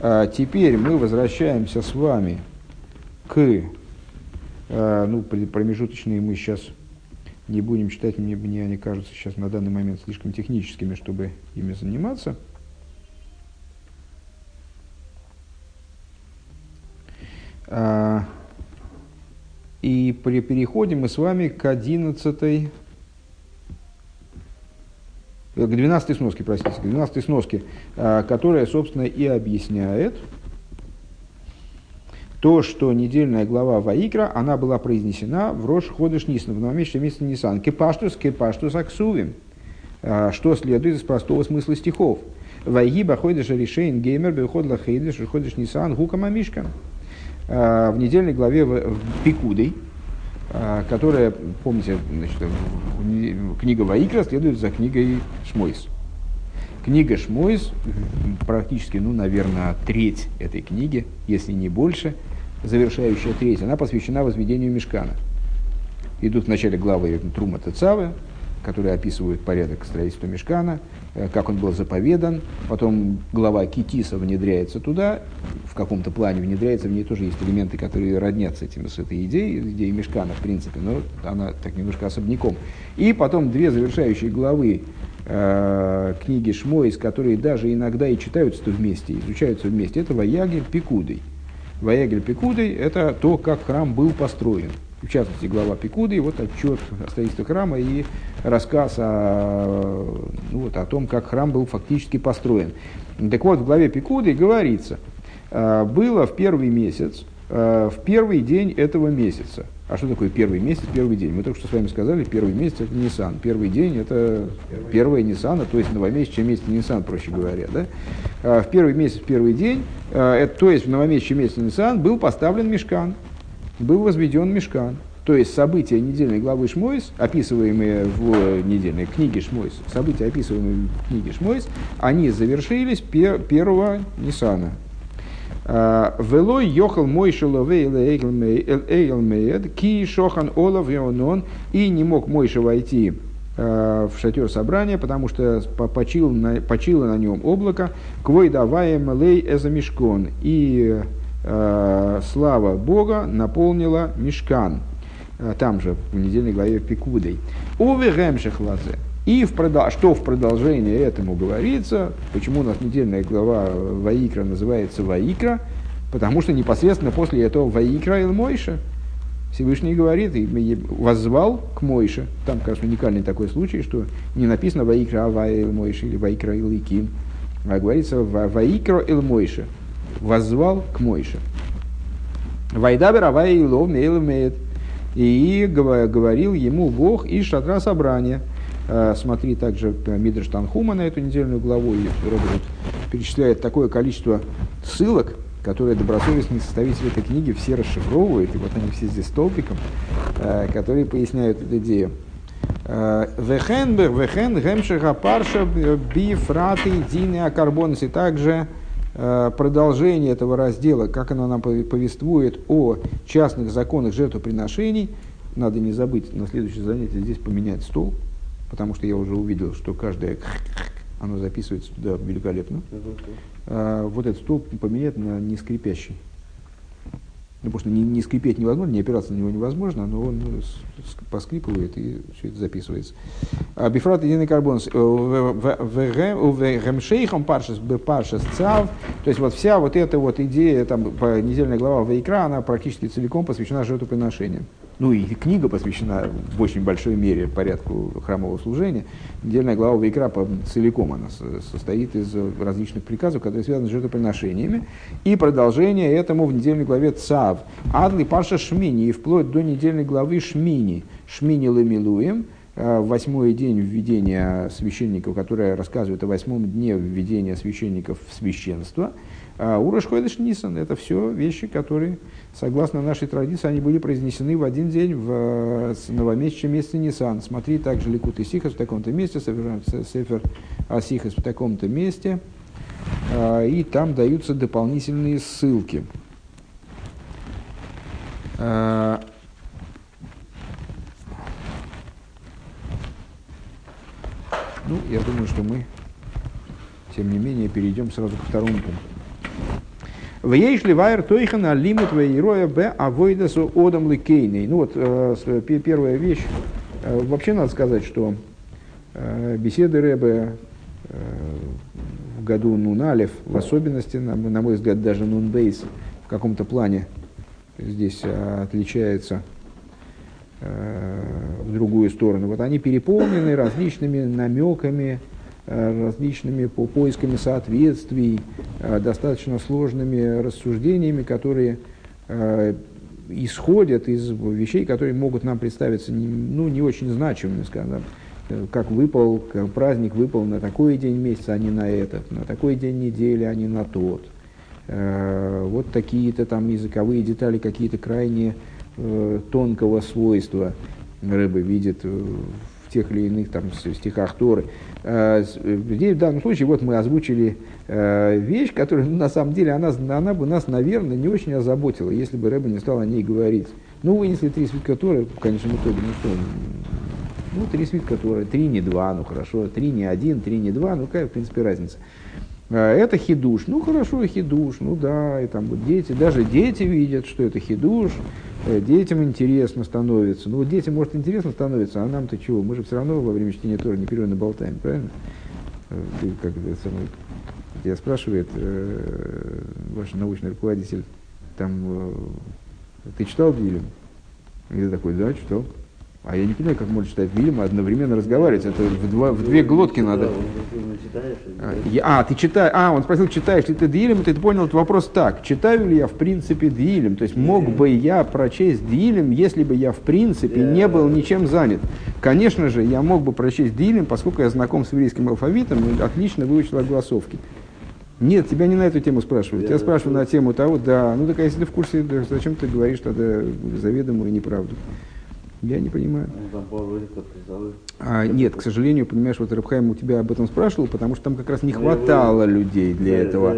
А теперь мы возвращаемся с вами к, ну, промежуточные мы сейчас не будем читать, мне, мне они кажутся сейчас на данный момент слишком техническими, чтобы ими заниматься. А, и при, переходим мы с вами к 11 э, к 12 сноске, простите, к 12 сноске, а, которая, собственно, и объясняет то, что недельная глава Ваикра, она была произнесена в Рош Ходыш Нисан, в новомесячном месяце Нисан. Кепаштус, кепаштус аксувим. А, что следует из простого смысла стихов. Вайгиба ходишь решейн геймер, беходла лахейдиш, ходишь Нисан, гукама мишкам. Э, в недельной главе в Пикудой, э, которая, помните, значит, книга Ваикра следует за книгой Шмойс. Книга Шмойс, практически, ну, наверное, треть этой книги, если не больше, завершающая треть, она посвящена возведению Мешкана. Идут в начале главы Трума Тецавы, которые описывают порядок строительства Мешкана, э, как он был заповедан. Потом глава Китиса внедряется туда, в каком-то плане внедряется, в ней тоже есть элементы, которые роднятся этим, с этой идеей, идеей Мешкана, в принципе, но она так немножко особняком. И потом две завершающие главы э, книги Шмойс, которые даже иногда и читаются вместе, изучаются вместе. Это Ваягель Пикудой. Ваягель Пикудой – это то, как храм был построен – в частности, глава Пикуды, вот отчет о строительстве храма и рассказ о, ну, вот, о том, как храм был фактически построен. Так вот, в главе Пикуды говорится, «А, было в первый месяц, в первый день этого месяца. А что такое первый месяц, первый день? Мы только что с вами сказали, первый месяц это Нисан. Первый день это первое Ниссана, то есть новомесячный месяц Нисан, проще говоря. Да? А, в первый месяц, первый день, это, то есть в новомесячный месяц Нисан был поставлен мешкан был возведен мешкан. То есть события недельной главы Шмойс, описываемые в недельной книге Шмойс, события, описываемые в книге Шмойс, они завершились пер, первого Ниссана. А, Велой йохал мой шеловей ки шохан олов и не мог Мойша войти а, в шатер собрания, потому что почил на, почило на нем облако, квой даваем лей эзамишкон, и Э, слава Бога наполнила мешкан, э, там же в недельной главе Пикудой. Уве гемшехлазе. И в продол... что в продолжение этому говорится, почему у нас недельная глава Ваикра называется Ваикра, потому что непосредственно после этого Ваикра и Мойша Всевышний говорит и воззвал к Мойше. Там, конечно, уникальный такой случай, что не написано Ваикра Авай Ил Мойше или Ваикра Ил Иким, а говорится Ваикра Ил Мойше воззвал к Мойше. Вайдабер Авай Илов Мейлмеет. И говорил ему Бог из шатра собрания. Э, смотри также Мидрш Танхума на эту недельную главу. И Роберт перечисляет такое количество ссылок, которые добросовестные составители этой книги все расшифровывают, и вот они все здесь столбиком, э, которые поясняют эту идею. Э, вехен, гемшеха парша, бифраты, дины, акарбонус, и также Э, продолжение этого раздела, как оно нам повествует о частных законах жертвоприношений, надо не забыть на следующее занятие здесь поменять стол, потому что я уже увидел, что каждое оно записывается туда великолепно. А, вот этот стол поменять на не скрипящий. Ну, потому что не, не скрипеть невозможно, не опираться на него невозможно, но он ну, поскрипывает и все это записывается. А, Бифрат единый карбон. Гемшейхом паршас паршас цав. То есть вот вся вот эта вот идея, там, недельная глава Вайкра, она практически целиком посвящена жертвоприношениям ну и книга посвящена в очень большой мере порядку храмового служения. Недельная глава Вайкра целиком она состоит из различных приказов, которые связаны с жертвоприношениями. И продолжение этому в недельной главе Цав. Адли Паша Шмини, и вплоть до недельной главы Шмини. Шмини Ламилуем, э, восьмой день введения священников, которое рассказывает о восьмом дне введения священников в священство. А Ураш Хойдыш Нисан – это все вещи, которые, согласно нашей традиции, они были произнесены в один день в э, новомесячном месяце Нисан. Смотри также Ликут и Сихас в таком-то месте, Сефер Асихас в таком-то месте. А, и там даются дополнительные ссылки. А, ну, я думаю, что мы, тем не менее, перейдем сразу к второму пункту. В ейшли вайр тойхана лимит вейроя б авойдасу одам ликейней. Ну вот, э, первая вещь. Э, вообще надо сказать, что э, беседы Рэбе э, в году Нуналев, в особенности, на, на мой взгляд, даже Нунбейс в каком-то плане здесь э, отличается э, в другую сторону. Вот они переполнены различными намеками, э, различными по поисками соответствий, достаточно сложными рассуждениями, которые исходят из вещей, которые могут нам представиться ну, не очень значимыми, скажем, как выпал, как праздник выпал на такой день месяца, а не на этот, на такой день недели, а не на тот. Э, вот такие-то там языковые детали, какие-то крайне э, тонкого свойства рыбы видит в тех или иных там стихах Торы. Э, здесь в данном случае вот мы озвучили вещь, которая ну, на самом деле она, она бы нас, наверное, не очень озаботила, если бы Рэба не стал о ней говорить. Ну, вынесли три свитка Торы, в конечном итоге, что, ну, три свитка Торы, три не два, ну хорошо, три не один, три не два, ну какая, в принципе, разница. А, это хидуш. Ну хорошо, хидуш, ну да, и там вот дети, даже дети видят, что это хидуш, э, детям интересно становится. Ну вот детям, может, интересно становится, а нам-то чего? Мы же все равно во время чтения Тора непрерывно болтаем, правильно? Э, ты, как это тебя спрашивает э, ваш научный руководитель, там, э, ты читал Дилем? И ты такой, да, читал. А я не понимаю, как можно читать и одновременно разговаривать. Это в, два, в две глотки надо. А, я, а, ты читаешь. А, он спросил, читаешь ли ты Дилем, ты понял этот вопрос так. Читаю ли я в принципе Дилем? То есть мог бы я прочесть Дилем, если бы я в принципе не был ничем занят. Конечно же, я мог бы прочесть Дилем, поскольку я знаком с еврейским алфавитом и отлично выучил огласовки. Нет, тебя не на эту тему спрашивают. Тебя спрашивают на тему того, да, ну так а если ты в курсе, зачем ты говоришь тогда заведомую неправду? Я не понимаю. Ну, а, нет, к сожалению, понимаешь, вот Рабхайм у тебя об этом спрашивал, потому что там как раз не хватало людей для этого.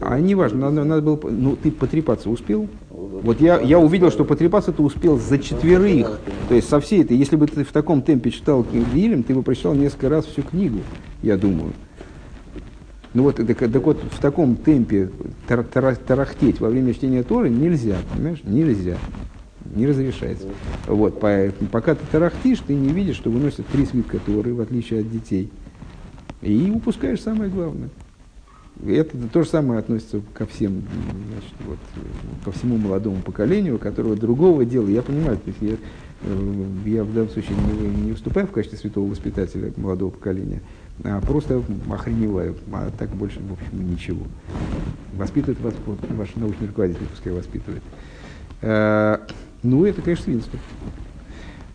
А, не важно, надо, надо было, ну ты потрепаться успел? Вот я, я увидел, что потрепаться ты успел за четверых. То есть со всей этой, если бы ты в таком темпе читал Вильям, ты бы прочитал несколько раз всю книгу, я думаю. Ну вот, так, так вот, в таком темпе тар, тар, тарахтеть во время чтения Торы нельзя, понимаешь? Нельзя не разрешается. Вот, пока ты тарахтишь, ты не видишь, что выносят три свитка Торы, в отличие от детей. И упускаешь самое главное. Это то же самое относится ко всем, значит, вот, ко всему молодому поколению, у которого другого дела. Я понимаю, то есть я, э, я в данном случае не, не выступаю в качестве святого воспитателя молодого поколения, а просто охреневаю, а так больше, в общем, ничего. Воспитывает вас ваш научный руководитель, пускай воспитывает. Э, ну, это, конечно, свинство.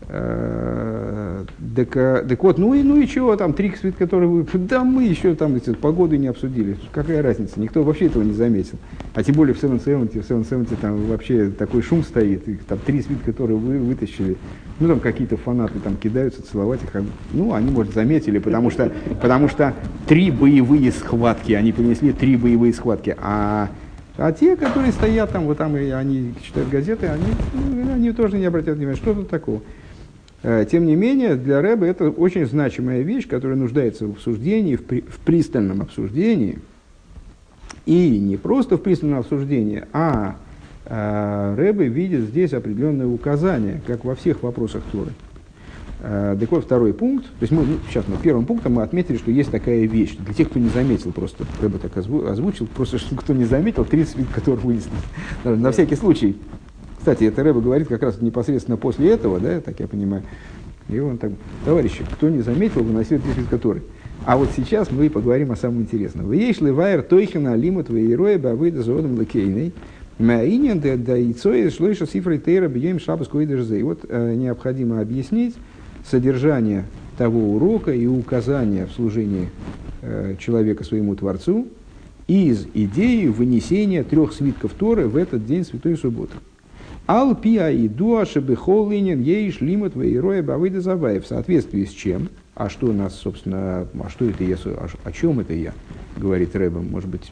Э, так, так вот, ну и, ну и чего там, трик свет, который вы... <laughs> Да мы еще там эти, погоды не обсудили. Какая разница? Никто вообще этого не заметил. А тем более в 770, в 770 там вообще такой шум стоит. И, там три свит, которые вы вытащили. Ну там какие-то фанаты там кидаются целовать их. Ну, они, может, заметили, потому что, потому что три боевые схватки, они принесли три боевые схватки. А а те, которые стоят там, вот там, и они читают газеты, они, ну, они тоже не обратят внимания, что тут такого. Э, тем не менее, для Рэба это очень значимая вещь, которая нуждается в обсуждении, в, при, в пристальном обсуждении. И не просто в пристальном обсуждении, а э, Рэбе видит здесь определенные указания, как во всех вопросах Торы. Э, так вот, второй пункт. То есть мы, ну, сейчас мы первым пунктом мы отметили, что есть такая вещь. Для тех, кто не заметил, просто Рэба так озвучил, просто что кто не заметил, 30 вид, которые вынесли. На всякий случай. Кстати, это Рэба говорит как раз непосредственно после этого, да, так я понимаю. И он так, товарищи, кто не заметил, выносил 30 вид, которые. А вот сейчас мы поговорим о самом интересном. Вейш левайр тойхина лимут вейроя бавыда зодом лакейной. Маинин да яйцо шлойша сифрой тейра бьем шабас И вот э, необходимо объяснить содержание того урока и указания в служении э, человека своему Творцу из идеи вынесения трех свитков Торы в этот день Святой Субботы. Ал пиа и дуа шебехолинен ейш лимат вейроя бавыда заваев. В соответствии с чем? А что у нас, собственно, а что это я, о чем это я, говорит Рэба, может быть,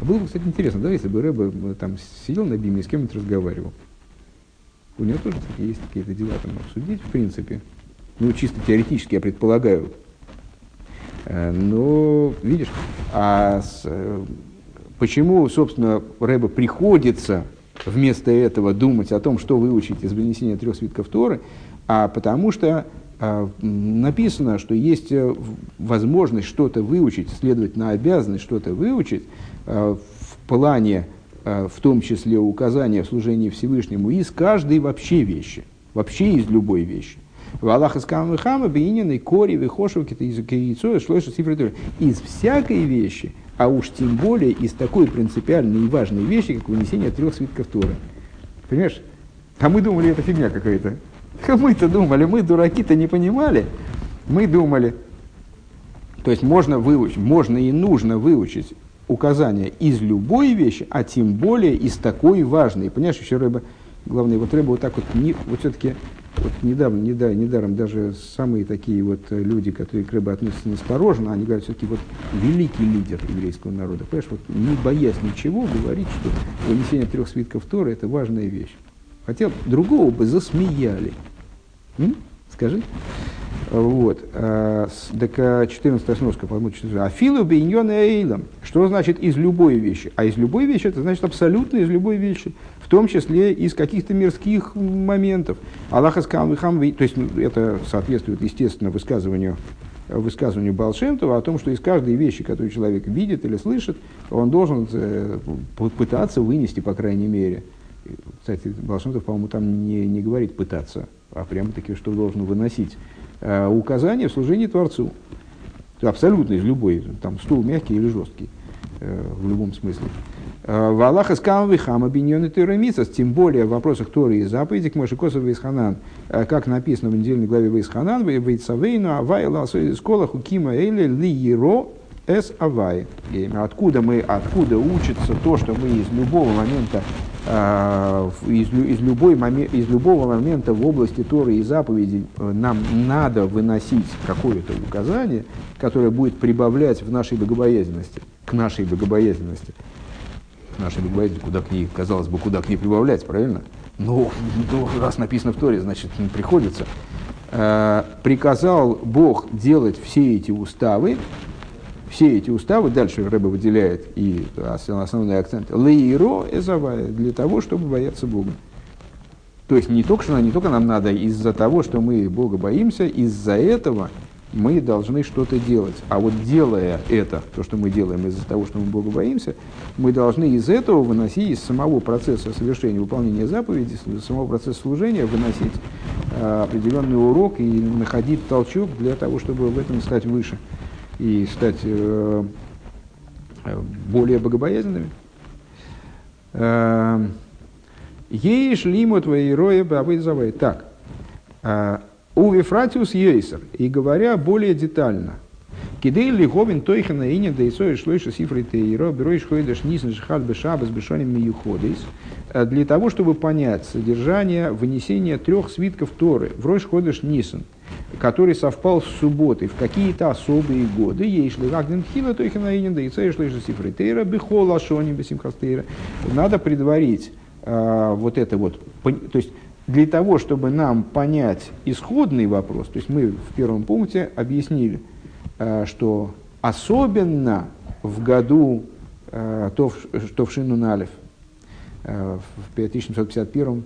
было бы, кстати, интересно, да, если бы Рэба там сидел на биме и с кем-нибудь разговаривал. У него тоже есть какие-то дела там обсудить, в принципе. Ну, чисто теоретически, я предполагаю. Э, но, видишь, а с, э, почему, собственно, Рэба приходится вместо этого думать о том, что выучить из вынесения трех свитков Торы, а потому что а, написано, что есть э, возможность что-то выучить, следовательно, обязанность что-то выучить в плане, в том числе указания в служении Всевышнему, из каждой вообще вещи, вообще из любой вещи. В Аллах из Камахама, Бейнин, Кори, Вихошев, из Яйцо, Шлойша, Сифры, из всякой вещи, а уж тем более из такой принципиальной и важной вещи, как вынесение трех свитков Торы. Понимаешь? А мы думали, это фигня какая-то. <laughs> Мы-то думали, мы дураки-то не понимали. Мы думали, то есть можно выучить, можно и нужно выучить указания из любой вещи, а тем более из такой важной. Понимаешь, еще рыба, главное, вот рыба вот так вот, не, вот все-таки, вот недавно, недаром, недаром даже самые такие вот люди, которые к рыбе относятся настороженно, они говорят, все-таки вот великий лидер еврейского народа. Понимаешь, вот не боясь ничего, говорит, что вынесение трех свитков Торы – это важная вещь. Хотя другого бы засмеяли. М? Скажи. Вот. Так 14 сноска, по-моему, Афилу бейньон эйлам. Что значит из любой вещи? А из любой вещи, это значит абсолютно из любой вещи. В том числе из каких-то мирских моментов. Аллах искам то есть ну, это соответствует, естественно, высказыванию высказыванию Балшемтова о том, что из каждой вещи, которую человек видит или слышит, он должен э, пытаться вынести, по крайней мере, кстати, Балшемтов, по-моему, там не, не говорит пытаться, а прямо-таки, что должен выносить э, указания в служении Творцу. Абсолютно из любой, там стул мягкий или жесткий, э, в любом смысле. Э, в Аллаха скам вихам объединенный тем более в вопросах Торы и заповеди, к Мошикосов Вейсханан, как написано в недельной главе Вейсханан, Вейцавейну, Авай, Ласой, Скола, Хукима, Эйли, Ли, Еро, Эс, Авай. Откуда мы, откуда учится то, что мы из любого момента а, из, из, любой момент, из любого момента в области Торы и заповедей э, нам надо выносить какое-то указание, которое будет прибавлять в нашей богобоязненности, к нашей богобоязненности. Нашей богобоязненности, куда к ней, казалось бы, куда к ней прибавлять, правильно? Но ну, раз написано в Торе, значит, не приходится. А, приказал Бог делать все эти уставы, все эти уставы, дальше Рэба выделяет и основные акценты, лейро эзавая, для того, чтобы бояться Бога. То есть не только, что не только нам надо из-за того, что мы Бога боимся, из-за этого мы должны что-то делать. А вот делая это, то, что мы делаем из-за того, что мы Бога боимся, мы должны из этого выносить, из самого процесса совершения выполнения заповедей, из самого процесса служения, выносить э, определенный урок и находить толчок для того, чтобы в этом стать выше и стать э, более богобоязненными. Э, Ейш лиму твои роя бавы Так. Э, у Вифратиус Ейсер. И говоря более детально. Кидей ли говин тойхана иня да исои шлойша сифры тейро, бероиш хойдаш нисн жихат бешаба с бешоним миюходис, для того, чтобы понять содержание вынесения трех свитков Торы в Ройш Ходыш Нисан – который совпал с субботой в какие-то особые годы, ейшли вагден хила, то их наинен, да и цейшли же сифритейра, бихола шони бесимхастейра. Надо предварить э, вот это вот, то есть для того, чтобы нам понять исходный вопрос, то есть мы в первом пункте объяснили, э, что особенно в году э, Товшину Налев, э, в 5751,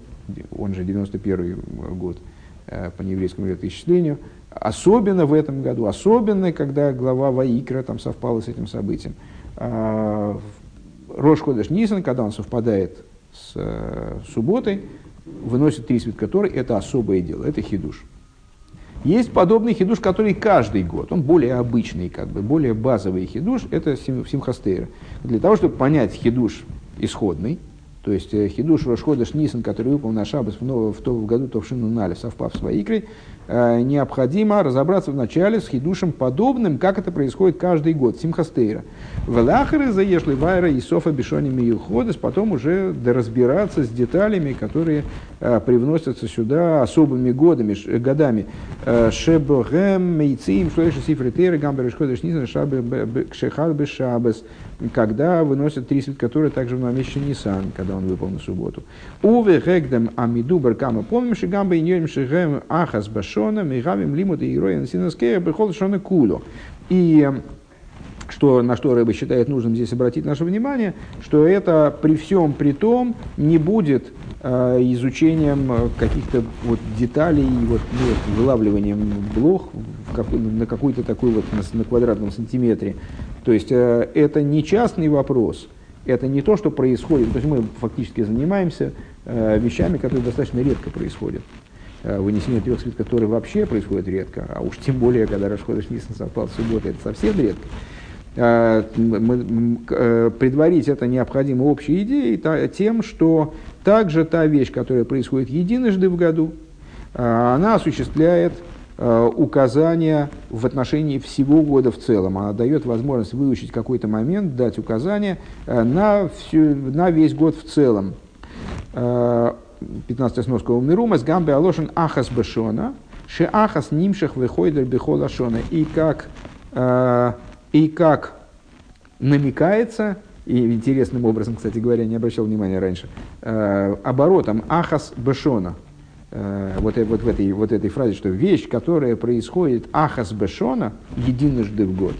он же 91 год, по нееврейскому летоисчислению, особенно в этом году, особенно когда глава Ваикра там совпала с этим событием. А, Рош Ходеш Нисан, когда он совпадает с э, субботой, выносит три свитка Торы, это особое дело, это хидуш. Есть подобный хидуш, который каждый год, он более обычный, как бы, более базовый хидуш, это симхастейра. Для того, чтобы понять хидуш исходный, то есть э, Хидуш Рошходыш Нисан, который выпал на Шабас в, в, то, в году Товшину Нали, совпав с Ваикрой, э, необходимо разобраться вначале с Хидушем подобным, как это происходит каждый год, Симхастейра. Велахары заешли Вайра и Софа Бешони Миюходес, потом уже разбираться с деталями, которые э, привносятся сюда особыми годами, ш, годами. Э, Шебогем, Мейцим, Шлэши Сифритейра, Гамбер Рошходыш Нисан, Кшехар Бешабас когда выносят три свитка, которые также в намечен Нисан, когда он выпал на субботу. Уве гэгдем амиду баркама помним шигамба и ньем шигем ахас башона мигавим лимут и ироя синаскея бехол шона куло. И что, на что Рэба считает нужным здесь обратить наше внимание, что это при всем при том не будет э, изучением каких-то вот деталей, вот, ну, вот, вылавливанием блох в какой, на какой-то такой вот на, на квадратном сантиметре. То есть э, это не частный вопрос, это не то, что происходит. То есть мы фактически занимаемся э, вещами, которые достаточно редко происходят. Э, вынесение трех свитков, которые вообще происходит редко, а уж тем более, когда расходишь Нисан совпал в субботу, это совсем редко. Э, предварить это необходимо общей идеей тем, что также та вещь, которая происходит единожды в году, она осуществляет указания в отношении всего года в целом. Она дает возможность выучить какой-то момент, дать указания на, всю, на весь год в целом. 15 сноска умирума с гамбе алошен ахас бешона, ше ахас нимшах выходит бихола шона. И как и как намекается, и интересным образом, кстати говоря, не обращал внимания раньше, э, оборотом ахас бешона, э, вот, вот, в этой, вот этой фразе, что вещь, которая происходит ахас бешона единожды в год,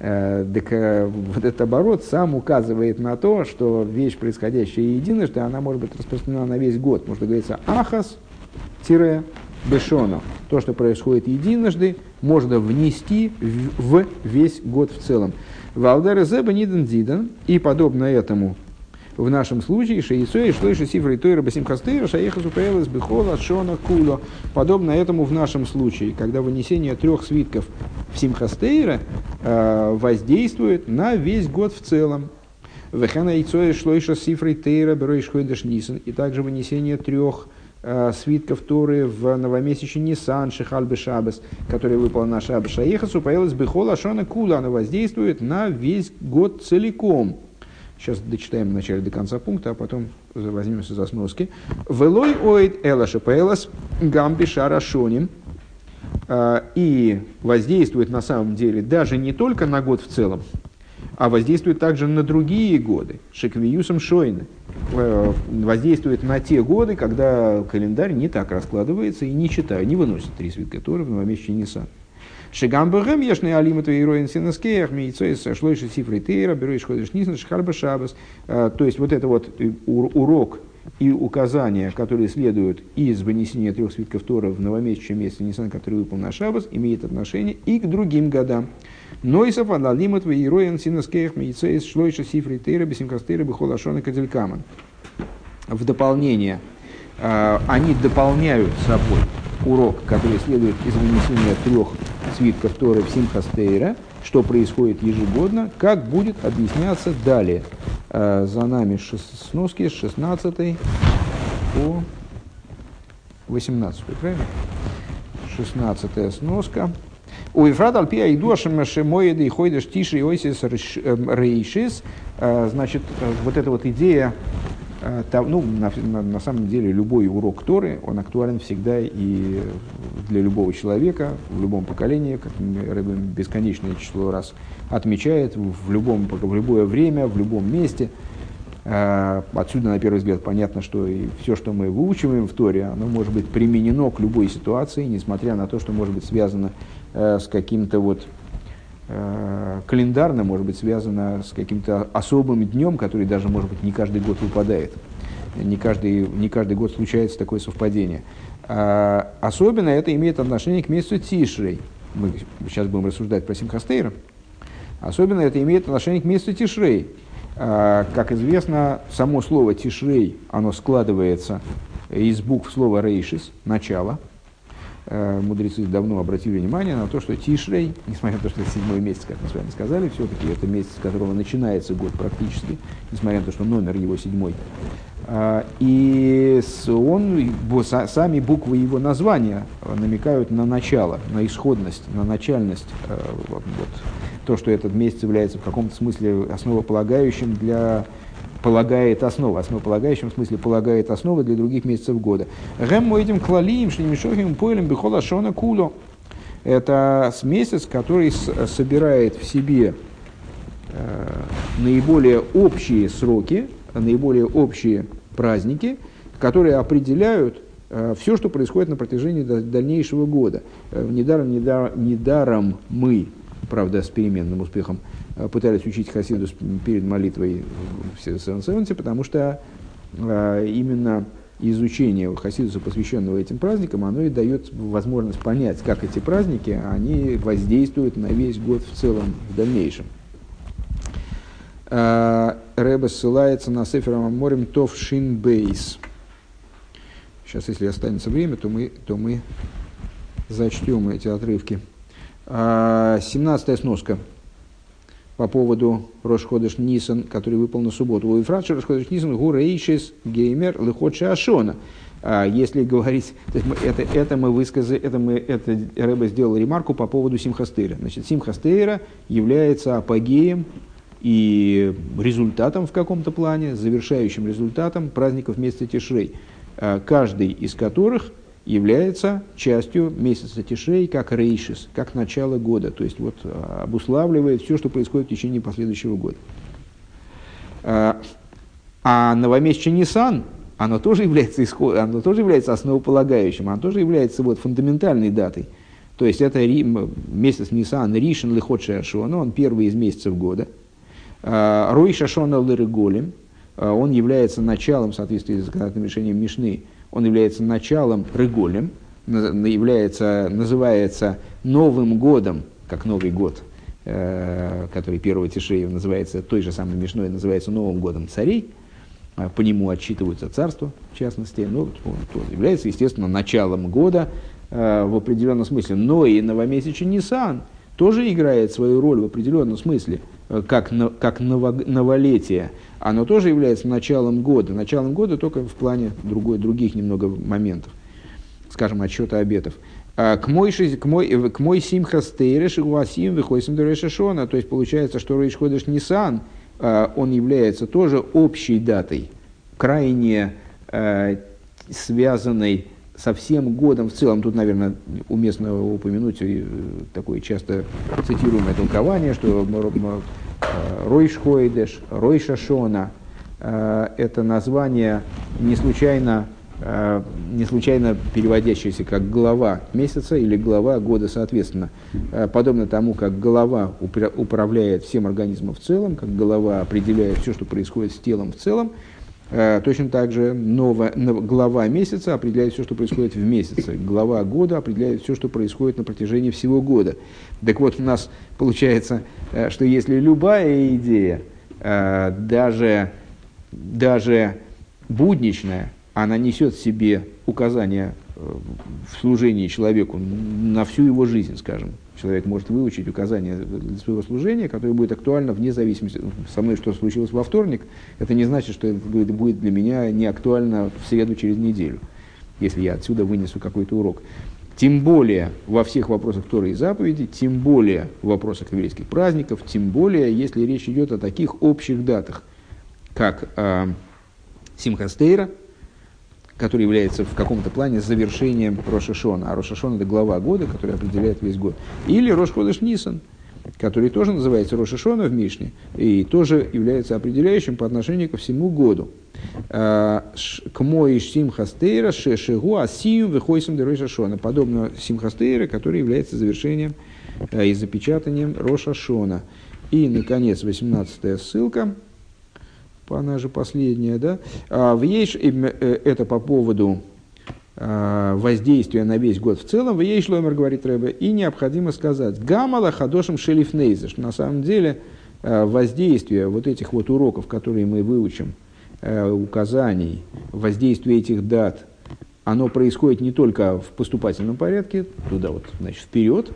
э, так э, вот этот оборот сам указывает на то, что вещь, происходящая единожды, она может быть распространена на весь год. Может говорится ахас тире бешона. То, что происходит единожды, можно внести в весь год в целом. Валдер зеба ниден диден, и подобно этому в нашем случае шеицой и шлойши сифры тойра басим хастейра шаехасу пэлэс бихола шона куло. Подобно этому в нашем случае, когда вынесение трех свитков в симхастейра э, воздействует на весь год в целом. Вехана яйцой шлойша сифры тейра берой шхойдаш нисан. И также вынесение трех э, свитков Торы в новомесячный Нисан Шихальбе Шабас, который выпал на Шабас Шаехасу, появилась Бехола Шона Кула, она воздействует на весь год целиком. Сейчас дочитаем вначале до конца пункта, а потом возьмемся за сноски. Велой оид элаша пэлас гамби шарашоним. Э, и воздействует на самом деле даже не только на год в целом, а воздействует также на другие годы. Шеквиюсом Шойны э, воздействует на те годы, когда календарь не так раскладывается и не читает, не выносит три свитка Торы в новомесячный Нисан. Шигамбэгэм ешный алима твои роин синаскеях, мейцоис шлойши сифры тейра, берешь ходишь нисан, шхарба шабас. Э, то есть вот это вот урок и указания, которые следуют из вынесения трех свитков Тора в новомесячном месяце Нисан, который выпал на Шабас, имеет отношение и к другим годам. Нойсов аналимат вейроен синаскеях мейцеис шлойша сифры тейра бесимкастейра бихолашона кадилькаман. В дополнение, э, они дополняют собой урок, который следует из вынесения трех свитков Торы в Симхастейра, что происходит ежегодно, как будет объясняться далее. Э, за нами сноски с 16 по 18, правильно? 16 сноска. У Ефрат Альпия и Дуашем Шемоеды и Хойдеш Тиши и Ойсис Рейшис. Э, значит, э, вот эта вот идея ну, на, на, на самом деле любой урок Торы, он актуален всегда и для любого человека, в любом поколении, как Рэббин бесконечное число раз отмечает, в, любом, в любое время, в любом месте. Отсюда, на первый взгляд, понятно, что и все, что мы выучиваем в Торе, оно может быть применено к любой ситуации, несмотря на то, что может быть связано э, с каким-то вот календарно может быть связано с каким-то особым днем, который даже, может быть, не каждый год выпадает. Не каждый, не каждый год случается такое совпадение. А особенно это имеет отношение к месяцу Тишрей. Мы сейчас будем рассуждать про Симхастейра. Особенно это имеет отношение к месяцу Тишрей. А, как известно, само слово Тишрей, оно складывается из букв слова Рейшис, начало – э, мудрецы давно обратили внимание на то, что Тишрей, несмотря на то, что это седьмой месяц, как мы с вами сказали, все-таки это месяц, с которого начинается год практически, несмотря на то, что номер его седьмой. А, и он, сами буквы его названия намекают на начало, на исходность, на начальность. Э, вот, то, что этот месяц является в каком-то смысле основополагающим для полагает основу, основополагающим в смысле полагает основы для других месяцев года. Гэм этим клалием, шлемишохим, поэлем, бихола шона куло. Это месяц, который собирает в себе э, наиболее общие сроки, наиболее общие праздники, которые определяют э, все, что происходит на протяжении дальнейшего года. Э, недаром, недаром, недаром мы, правда, с переменным успехом, Э, пытались учить Хасиду перед молитвой в Севенсе, потому что э, именно изучение Хасидуса, посвященного этим праздникам, оно и дает возможность понять, как эти праздники, они воздействуют на весь год в целом в дальнейшем. Э, Рэба ссылается на Сефер Аморим Тов Шин Бейс. Сейчас, если останется время, то мы, то мы зачтем эти отрывки. 17 сноска по поводу Рошходыш Нисан, который выпал на субботу. У Ефратши Рошходыш Нисан гурейшис геймер лыходши ашона. А если говорить, <laughs> это, это мы высказали, это мы, это Рэбе сделал ремарку по поводу Симхастейра. Значит, Симхастейра является апогеем и результатом в каком-то плане, завершающим результатом праздников месяца Тишрей, а каждый из которых – является частью месяца Тишей как рейшис, как начало года, то есть вот а, обуславливает все, что происходит в течение последующего года. А, а новомесячный Нисан, оно тоже является, исход, оно тоже является основополагающим, оно тоже является вот фундаментальной датой. То есть это месяц Нисан, Ришин Лихот Шашона, он первый из месяцев года. А, Рой Шашона Лырыголем, он является началом, в соответствии с законодательным решением Мишны, он является началом Рыголем, является, называется Новым годом, как Новый год, э, который первого Тишея называется той же самой Мишной, называется Новым годом царей, а по нему отчитываются царства, в частности, ну, он тоже является, естественно, началом года э, в определенном смысле. Но и новомесячный Нисан тоже играет свою роль в определенном смысле, как, как новолетие оно тоже является началом года. Началом года только в плане другой, других немного моментов, скажем, отсчета обетов. А к мой, к мой, к мой симха стейреш гуасим до решешона. То есть получается, что Рейш Ходыш Нисан, а, он является тоже общей датой, крайне а, связанной со всем годом в целом. Тут, наверное, уместно упомянуть э, такое часто цитируемое толкование, что Э, Ройш Хойдеш, Ройша Шона. Э, это название не случайно, э, не случайно переводящееся как глава месяца или глава года соответственно. Подобно тому, как голова управляет всем организмом в целом, как голова определяет все, что происходит с телом в целом, Точно так же новая, глава месяца определяет все, что происходит в месяце. Глава года определяет все, что происходит на протяжении всего года. Так вот, у нас получается, э, что если любая идея, э, даже, даже будничная, она несет в себе указания э, в служении человеку на всю его жизнь, скажем. Человек может выучить указания для своего служения, которое будет актуально вне зависимости. Со мной что случилось во вторник, это не значит, что это будет для меня не актуально в среду через неделю, если я отсюда вынесу какой-то урок. Тем более во всех вопросах Торы и заповедей, тем более в вопросах еврейских праздников, тем более если речь идет о таких общих датах, как э, Симхастейра, который является в каком-то плане завершением Рошашона. А Рошашон – это глава года, который определяет весь год. Или Рошходыш Нисан – который тоже называется Рошашона в Мишне, и тоже является определяющим по отношению ко всему году. А, к мой симхастейра шешегу асиюм выхойсим де Рошашона, подобно симхастейра, который является завершением а, и запечатанием Рошашона. И, наконец, 18 ссылка, она же последняя, да, а, в ей, э, это по поводу Э, воздействия на весь год? В целом, в ей шломер, говорит Рэбе, и необходимо сказать, гамала хадошим шелифнейза, что на самом деле э, воздействие вот этих вот уроков, которые мы выучим, э, указаний, воздействие этих дат оно происходит не только в поступательном порядке, туда вот, значит, вперед,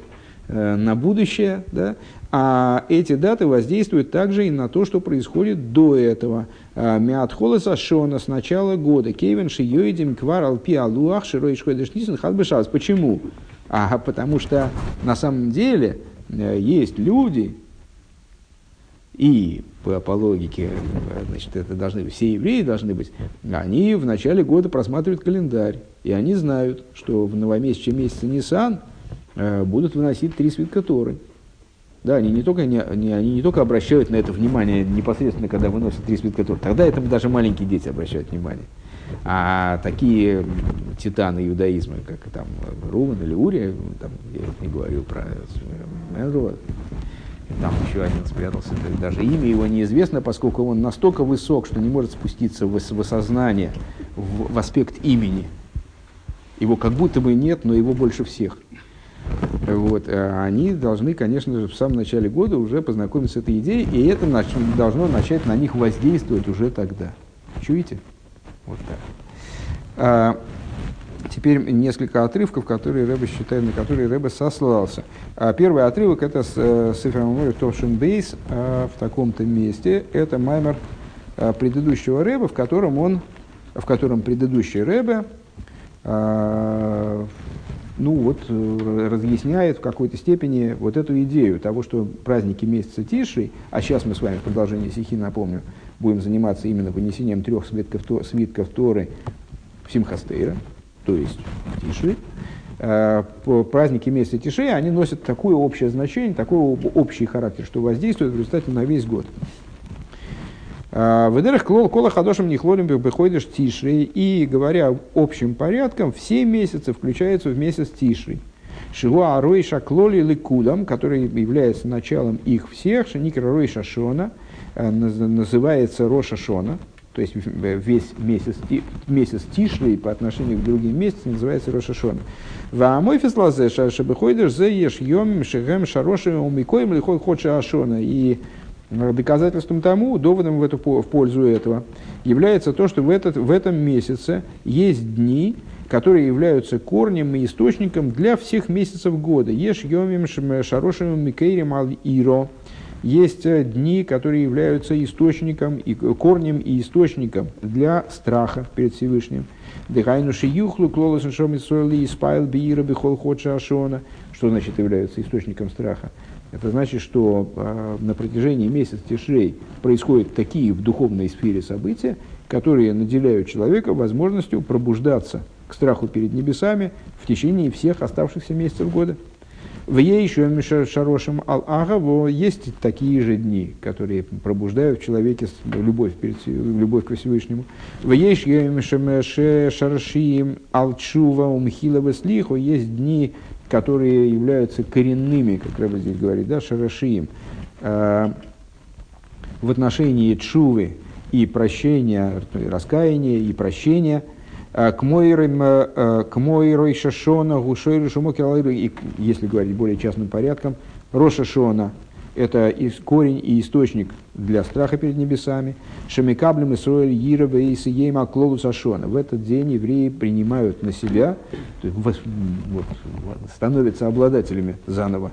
э, на будущее, да, а эти даты воздействуют также и на то, что происходит до этого. Э, Миатхола Сашона с начала года. Кевин Шиёидим Квар Алпи Алуах Широй Шхойдешнисен Хадбешас. Почему? А потому что на самом деле э, есть люди, и по, по логике, значит, это должны все евреи должны быть, они в начале года просматривают календарь, и они знают, что в новомесячном месяце Нисан э, будут выносить три свитка Торы. Да, они не, только, не, не, они не только обращают на это внимание непосредственно, когда выносят три свитка Торы, тогда это даже маленькие дети обращают внимание. А такие титаны иудаизма, как там Руван или Урия, там, я не говорил про Менрова, там еще один спрятался, даже имя его неизвестно, поскольку он настолько высок, что не может спуститься в, в осознание, в, в аспект имени. Его как будто бы нет, но его больше всех. Вот. А они должны, конечно же, в самом начале года уже познакомиться с этой идеей, и это должно начать на них воздействовать уже тогда. Чуете? Вот так. А, теперь несколько отрывков, которые Рэбе считает, на которые Рэбе сослался. А первый отрывок это с э, Сефер Тошин Бейс а, в таком-то месте. Это маймер а, предыдущего Рэба, в котором он, в котором предыдущий Рэбе а, ну вот, разъясняет в какой-то степени вот эту идею того, что праздники месяца Тиши, а сейчас мы с вами в продолжении стихи, напомню, будем заниматься именно вынесением трех свитков, свитков Торы в Симхастейра, то есть Тиши, э, праздники месяца Тиши, они носят такое общее значение, такой общий характер, что воздействует в результате на весь год. Э, Ведерах клол кола хадошим нихлолим беходишь тиши. И говоря общим порядком, все месяцы включаются в месяц тиши. Шигуа Ройша Клоли Ликудам, который является началом их всех, Шаникра Ройша Шона, э, называется Роша Шона, то есть весь месяц, месяц Тишли по отношению к другим месяцам называется Роша Шона. Ва мой феслазе шабыхойдеш зе еш йом шехем шарошим умикоем лихой ходша ашона. И доказательством тому, доводом в, эту, в пользу этого, является то, что в, этот, в этом месяце есть дни, которые являются корнем и источником для всех месяцев года. Ешь йомим шарошим микейрим ал иро. Есть э, дни, которые являются источником, и корнем и источником для страха перед Всевышним. Дыхайну шиюхлу клолосен шомисойли испайл биира бихол ходша ашона. Что значит являются источником страха? Это значит, что э, на протяжении месяца Тишрей происходят такие в духовной сфере события, которые наделяют человека возможностью пробуждаться – к страху перед небесами в течение всех оставшихся месяцев года. В ей еще Шарошем Ал-Ага есть такие же дни, которые пробуждают в человеке любовь, перед, любовь к Всевышнему. В ей Шарашиим Ал-Чува Умхилова есть дни, которые являются коренными, как Рэба здесь говорит, да, Шарашиим, э, в отношении Чувы и прощения, раскаяния и прощения – Э, к Мойрой Шашона, Гушойру Шумоки и, если говорить более частным порядком, Роша Шона – это корень и источник для страха перед небесами. Шамикаблем Исроэль Йирова и Сиема Клолу Сашона. В этот день евреи принимают на себя, вот, становятся обладателями заново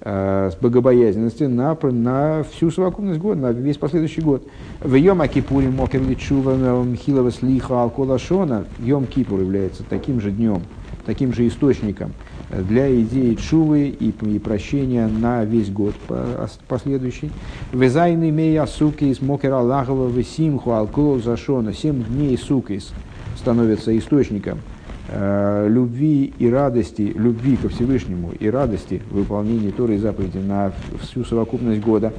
Э, с богобоязненности на, на всю совокупность года, на весь последующий год. ויום הכיפורים מקור לתשובה מחילה וסליחה על כל השנה Йом Кипур является таким же днем, таким же источником для идеи тшувы и, и прощения на весь год последующий. Везайны Мея Сукис Мокер Аллахова Весимху Алкол Зашона. Семь дней Сукис становится источником Э, любви и радости, любви ко Всевышнему и радости в выполнении Торы и заповеди на всю совокупность года.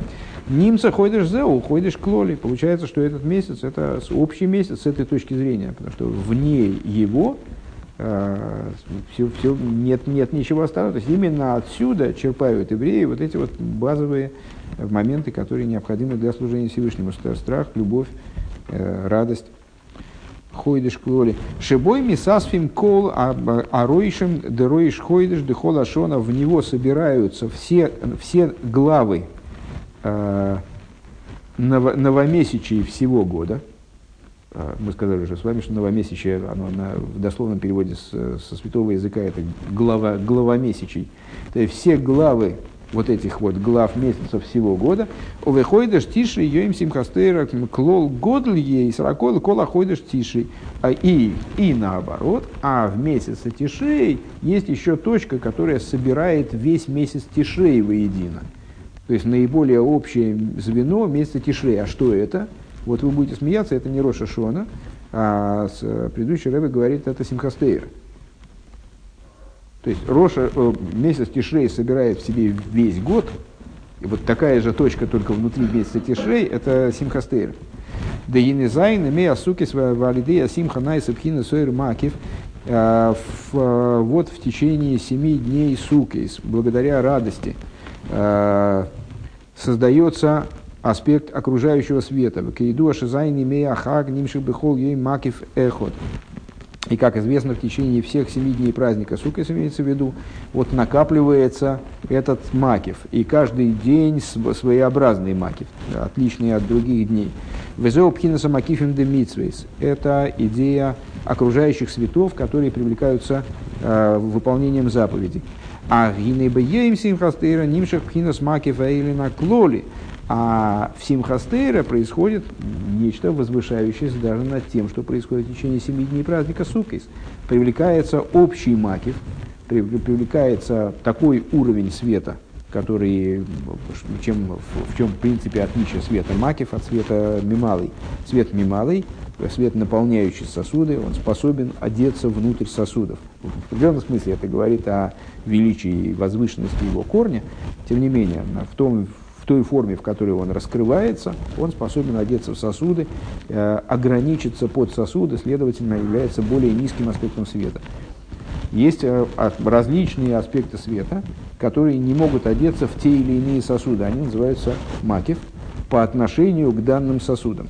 Нимца ходишь за, уходишь к лоли. Получается, что этот месяц это общий месяц с этой точки зрения, потому что вне его все, все, нет, нет ничего остального. То есть именно отсюда черпают евреи вот эти вот базовые моменты, которые необходимы для служения Всевышнему. Страх, любовь, э, радость хойдыш клоли. Шибой мисасфим кол ароишем дероиш хойдыш дехол ашона. В него собираются все, все главы э, новомесячий всего года. Э, мы сказали уже с вами, что новомесячие, оно на, в дословном переводе с, со святого языка это глава, главомесячий. То есть все главы вот этих вот глав месяцев всего года, выходишь тише, им симхастейра, клол годль ей, сорокол, кола ходишь тише. А и, и наоборот, а в месяце тишей есть еще точка, которая собирает весь месяц тишей воедино. То есть наиболее общее звено месяца тишей. А что это? Вот вы будете смеяться, это не Роша Шона, а с, предыдущий Рэбе говорит, это Симхастейра. То есть Роша, э, месяц Тишрей собирает в себе весь год, и вот такая же точка только внутри месяца Тишрей, это Симхастейр. Да и незайн, имея сукис валидея симха найсабхина сойр макив, э, э, вот в течение семи дней сукис, благодаря радости, создается аспект окружающего света. Кейду ашизайн имея хаг нимших бехол макив эхот. И, как известно, в течение всех семи дней праздника Суккис имеется в виду, вот накапливается этот макив. И каждый день своеобразный макив, отличный от других дней. Везеу пхинаса макифим де митсвейс. Это идея окружающих светов, которые привлекаются э, выполнением заповедей. А гинейба еим симхастейра нимшах пхинас макифа или клоли. А в Симхастейре происходит нечто возвышающееся даже над тем, что происходит в течение семи дней праздника Суккис. Привлекается общий макив, привлекается такой уровень света, который, чем, в чем в принципе отличие света макив от света мималый. Свет мималый, свет, наполняющий сосуды, он способен одеться внутрь сосудов. В определенном смысле это говорит о величии и возвышенности его корня. Тем не менее, в том, той форме, в которой он раскрывается, он способен одеться в сосуды, э, ограничиться под сосуды, следовательно, является более низким аспектом света. Есть э, различные аспекты света, которые не могут одеться в те или иные сосуды. Они называются макив по отношению к данным сосудам.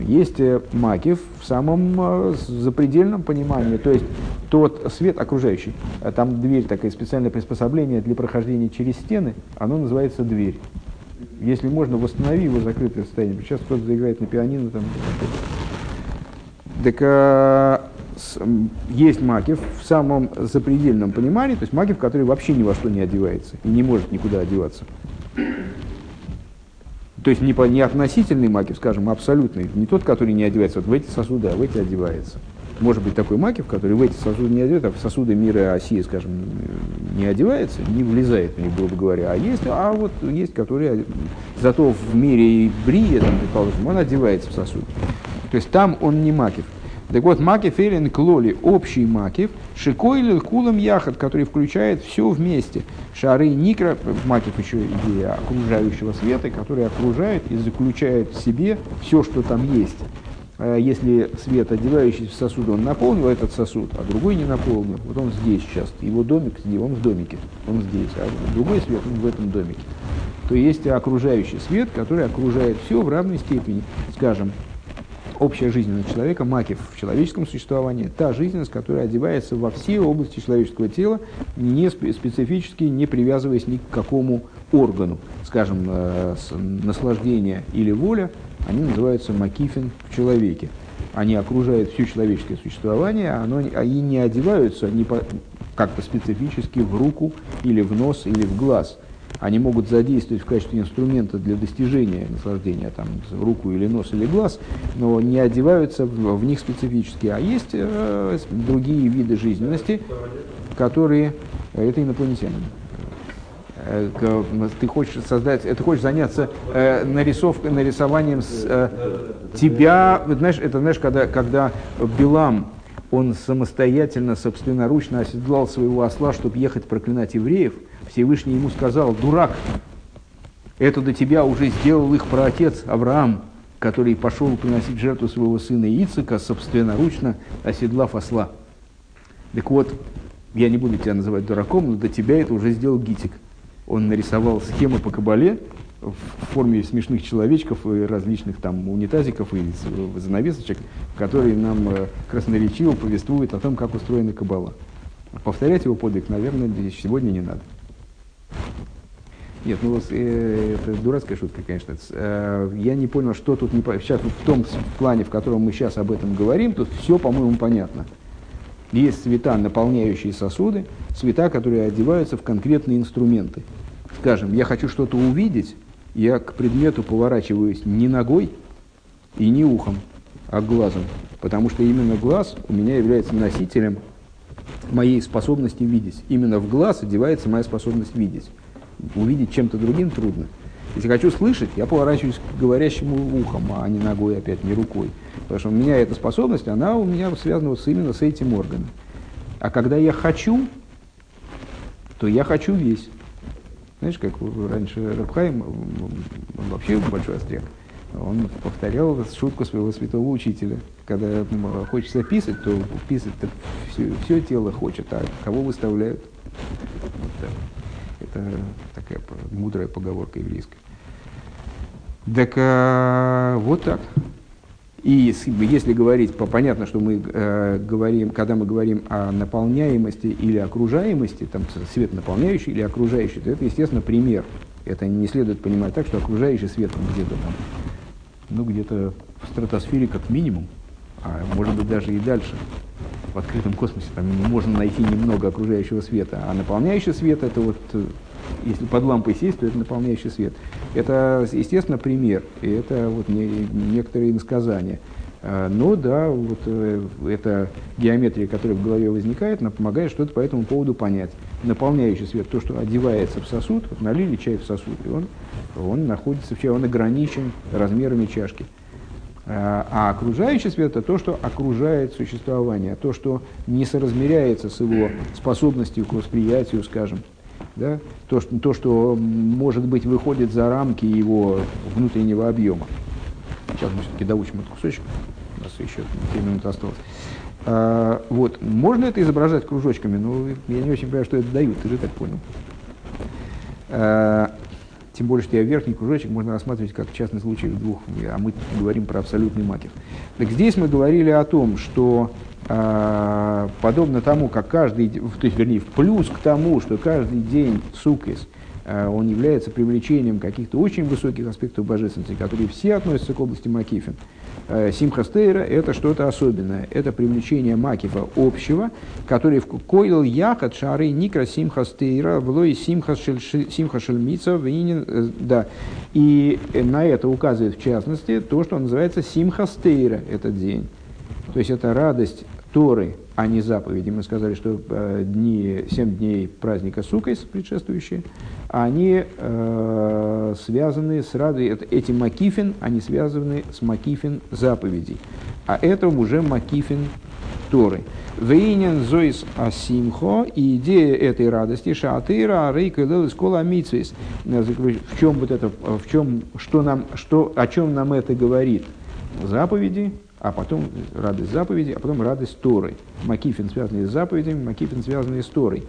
Есть э, макив в самом э, запредельном понимании, то есть тот свет окружающий. А там дверь, такое специальное приспособление для прохождения через стены, оно называется дверь. Если можно, восстанови его закрытое состояние. Сейчас кто-то заиграет на пианино. Там. Так а, с, есть макив в самом запредельном понимании, то есть макив, который вообще ни во что не одевается и не может никуда одеваться. То есть не, по, не относительный макив, скажем, абсолютный, не тот, который не одевается вот в эти сосуды, а в эти одевается. Может быть такой макив, который в эти сосуды не одевается, а в сосуды мира Осии, скажем, не одевается, не влезает в них, грубо говоря. А есть, а вот есть, который зато в мире и брия, там, предположим, он одевается в сосуд. То есть там он не макив. Так вот, макив элен клоли, общий макив, шикойлил кулам яхат, который включает все вместе. Шары никра, макив еще идея окружающего света, который окружает и заключает в себе все, что там есть. А если свет, одевающийся в сосуд, он наполнил этот сосуд, а другой не наполнил, вот он здесь сейчас, его домик, он в домике, он здесь, а другой свет, он в этом домике, то есть окружающий свет, который окружает все в равной степени. Скажем, общая жизненность человека, макив в человеческом существовании, та жизненность, которая одевается во все области человеческого тела, не специфически не привязываясь ни к какому органу. Скажем, э, наслаждение или воля, они называются макифин в человеке. Они окружают все человеческое существование, оно, они не одеваются не по, как-то специфически в руку или в нос или в глаз – они могут задействовать в качестве инструмента для достижения наслаждения, там, руку или нос или глаз, но не одеваются в, в них специфически. А есть э, другие виды жизненности, которые... Э, это инопланетяне. Э, ты хочешь создать, ты хочешь заняться э, нарисовкой, нарисованием с, э, тебя, знаешь, это знаешь, когда, когда Билам, он самостоятельно, собственноручно оседлал своего осла, чтобы ехать проклинать евреев, Всевышний ему сказал, дурак, это до тебя уже сделал их праотец Авраам, который пошел приносить жертву своего сына Ицика, собственноручно оседлав осла. Так вот, я не буду тебя называть дураком, но до тебя это уже сделал Гитик. Он нарисовал схемы по кабале в форме смешных человечков и различных там унитазиков и занавесочек, которые нам э, красноречиво повествуют о том, как устроена кабала. Повторять его подвиг, наверное, сегодня не надо. Нет, ну э, это дурацкая шутка, конечно. Э, я не понял, что тут не Сейчас в том плане, в котором мы сейчас об этом говорим, тут все, по-моему, понятно. Есть цвета, наполняющие сосуды, цвета, которые одеваются в конкретные инструменты. Скажем, я хочу что-то увидеть, я к предмету поворачиваюсь не ногой и не ухом, а глазом. Потому что именно глаз у меня является носителем моей способности видеть. Именно в глаз одевается моя способность видеть. Увидеть чем-то другим трудно. Если хочу слышать, я поворачиваюсь к говорящему ухом, а не ногой опять, не рукой. Потому что у меня эта способность, она у меня связана с- именно с этим органом. А когда я хочу, то я хочу весь. Знаешь, как раньше Рабхайм, он вообще большой остряк, он повторял шутку своего святого учителя. Когда м, хочется писать, то писать все, тело хочет, а кого выставляют? Вот так. Это такая мудрая поговорка еврейская. Так а, вот так. И если говорить, по- понятно, что мы э, говорим, когда мы говорим о наполняемости или окружаемости, там свет наполняющий или окружающий, то это, естественно, пример. Это не следует понимать так, что окружающий свет где-то там, ну, где-то в стратосфере как минимум, а может быть даже и дальше. В открытом космосе там можно найти немного окружающего света, а наполняющий свет это вот, э, если под лампой сесть, то это наполняющий свет. Это, естественно, пример, и это вот не, некоторые инсказания. А, Но да, вот э, эта геометрия, которая в голове возникает, она помогает что-то по этому поводу понять. Наполняющий свет, то, что одевается в сосуд, вот налили чай в сосуд, и он, он находится в чае, он ограничен размерами чашки. А а окружающий свет это то, что окружает существование, то, что не соразмеряется с его способностью к восприятию, скажем. Да? То, что, то, что, может быть, выходит за рамки его внутреннего объема. Сейчас мы все-таки доучим этот кусочек. У нас еще 3 минуты осталось. А, вот. Можно это изображать кружочками, но я не очень понимаю, что это дают. Ты же так понял. А, тем более, что я верхний кружочек можно рассматривать как частный случай в двух, а мы говорим про абсолютный макив. Так здесь мы говорили о том, что а, подобно тому, как каждый, то есть, вернее, в плюс к тому, что каждый день сукис, а, он является привлечением каких-то очень высоких аспектов божественности, которые все относятся к области Макифин. Э, Симхастейра – это что-то особенное. Это привлечение Макифа общего, который в койл яхат шары никра симхастейра влой симхашельмица винин. Да. И на это указывает в частности то, что называется симхастейра этот день. То есть это радость Торы, а не заповеди. Мы сказали, что э, дни, 7 дней праздника Сукайс, предшествующие, они э, связаны с радостью, эти Макифин, они связаны с Макифин заповедей. А это уже Макифин Торы. Вейнен зоис асимхо, и идея этой радости, шаатыра, рейка, лел, скола, митсвис. В чем вот это, в чем, что нам, что, о чем нам это говорит? Заповеди, а потом радость заповеди, а потом радость Торы. Макифин, связанный с заповедями, Макифин, связанный с Торой.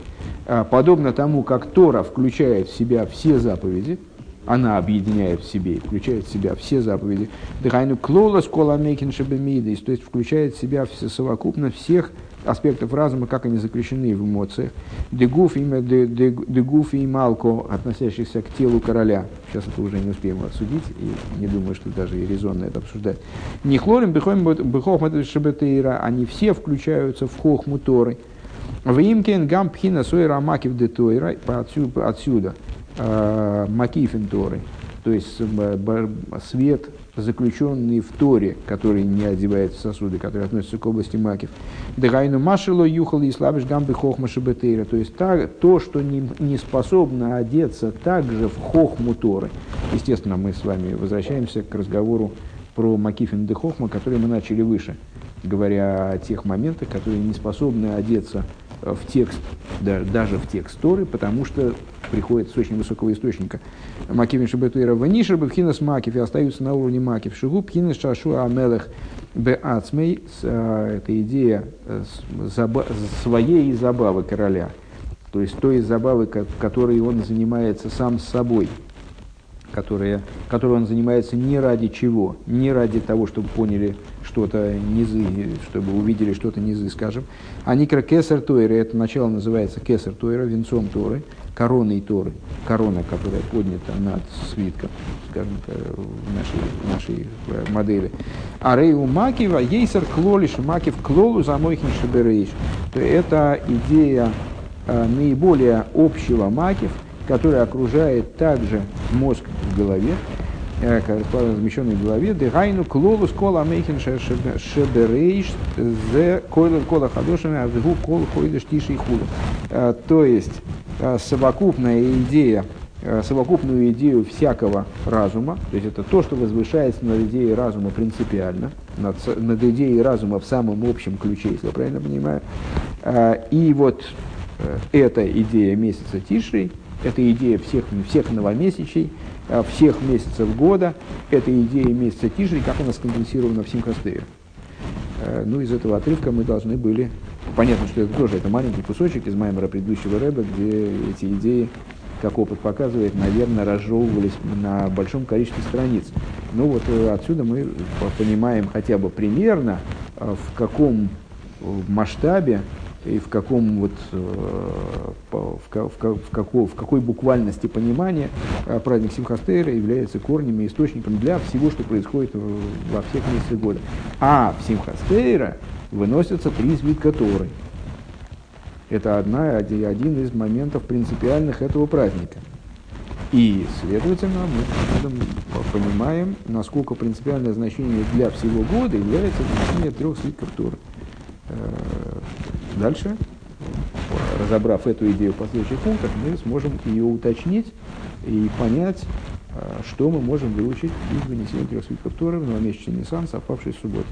А, Подобно тому, как Тора включает в себя все заповеди, она объединяет в себе включает в себя все заповеди. Дыхайну клола скола мейкин шабемидис, то есть включает в себя все, совокупно всех аспектов разума, как они заключены в эмоциях. Дегуф имя дегуф и малко, относящихся к телу короля. Сейчас это уже не успеем обсудить, и не думаю, что даже и резонно это обсуждать. Не хлорим бихохмат шабетейра, они все включаются в хохму. В имкен гам пхина сойра макив де тойра, отсюда, отсюда э, макифин Торы, то есть э, свет, заключенный в Торе, который не одевает в сосуды, который относится к области макив. Дагайну машило юхал и слабиш гамбы хохма шабетейра, то есть та- то, что не, не способно одеться также в хохму Торы. Естественно, мы с вами возвращаемся к разговору про Макифин де Хохма, который мы начали выше, говоря о тех моментах, которые не способны одеться в текст, да- даже в текст Торы, потому что приходит с очень высокого источника. Макифин Шабетуира Ванишер Бхинас Макиф и остаются на уровне Макиф. Шигу Пхинас Шашу Амелех Б Ацмей. э, Это идея э, своей забавы короля. То есть той забавы, ко- которой он занимается сам с собой которая, которой он занимается не ради чего, не ради того, чтобы поняли что-то низы, чтобы увидели что-то низы, скажем. А никра кесар тойра, это начало называется кесар тойра, венцом Торы. короной Торы, корона, которая поднята над свитком, скажем, в нашей, нашей э, модели. А Рейу Макива, Ейсер Клолиш, Макив Клолу Замойхин Шаберейш. То это идея э, наиболее общего Макив, который окружает также мозг в голове, э, размещенный в голове, дыгайну клолус кола мейхин шеберейш зе койлер кола хадошами авигу кол хойдеш тиши худу. Э, то есть э, совокупная идея, совокупную идею всякого разума, то есть это то, что возвышается над идеей разума принципиально, над, над идеей разума в самом общем ключе, если я правильно понимаю. И вот эта идея месяца Тишей, это идея всех, всех новомесячей, Э, всех месяцев года. Это идея месяца Тишри, как она сконденсирована в Симхастере. Э, ну, из этого отрывка мы должны были... Понятно, что это тоже это маленький кусочек из Маймера предыдущего Рэба, где эти идеи, как опыт показывает, наверное, разжевывались на большом количестве страниц. Ну вот э, отсюда мы понимаем хотя бы примерно, в каком масштабе и в каком вот э, в, в, в, какой, в какой буквальности понимания э, праздник Симхастейра является корнем и источником для всего, что происходит во всех месяцах года. А в Симхастейра выносятся три свитка Торы. Это одна, один из моментов принципиальных этого праздника. И, следовательно, мы понимаем, насколько принципиальное значение для всего года является значение трех свитков Торы. Дальше, разобрав эту идею в последующих пунктах, мы сможем ее уточнить и понять, э, что мы можем выучить из вынесения трех свитков Торы в новомесячный Ниссан, совпавший с субботой.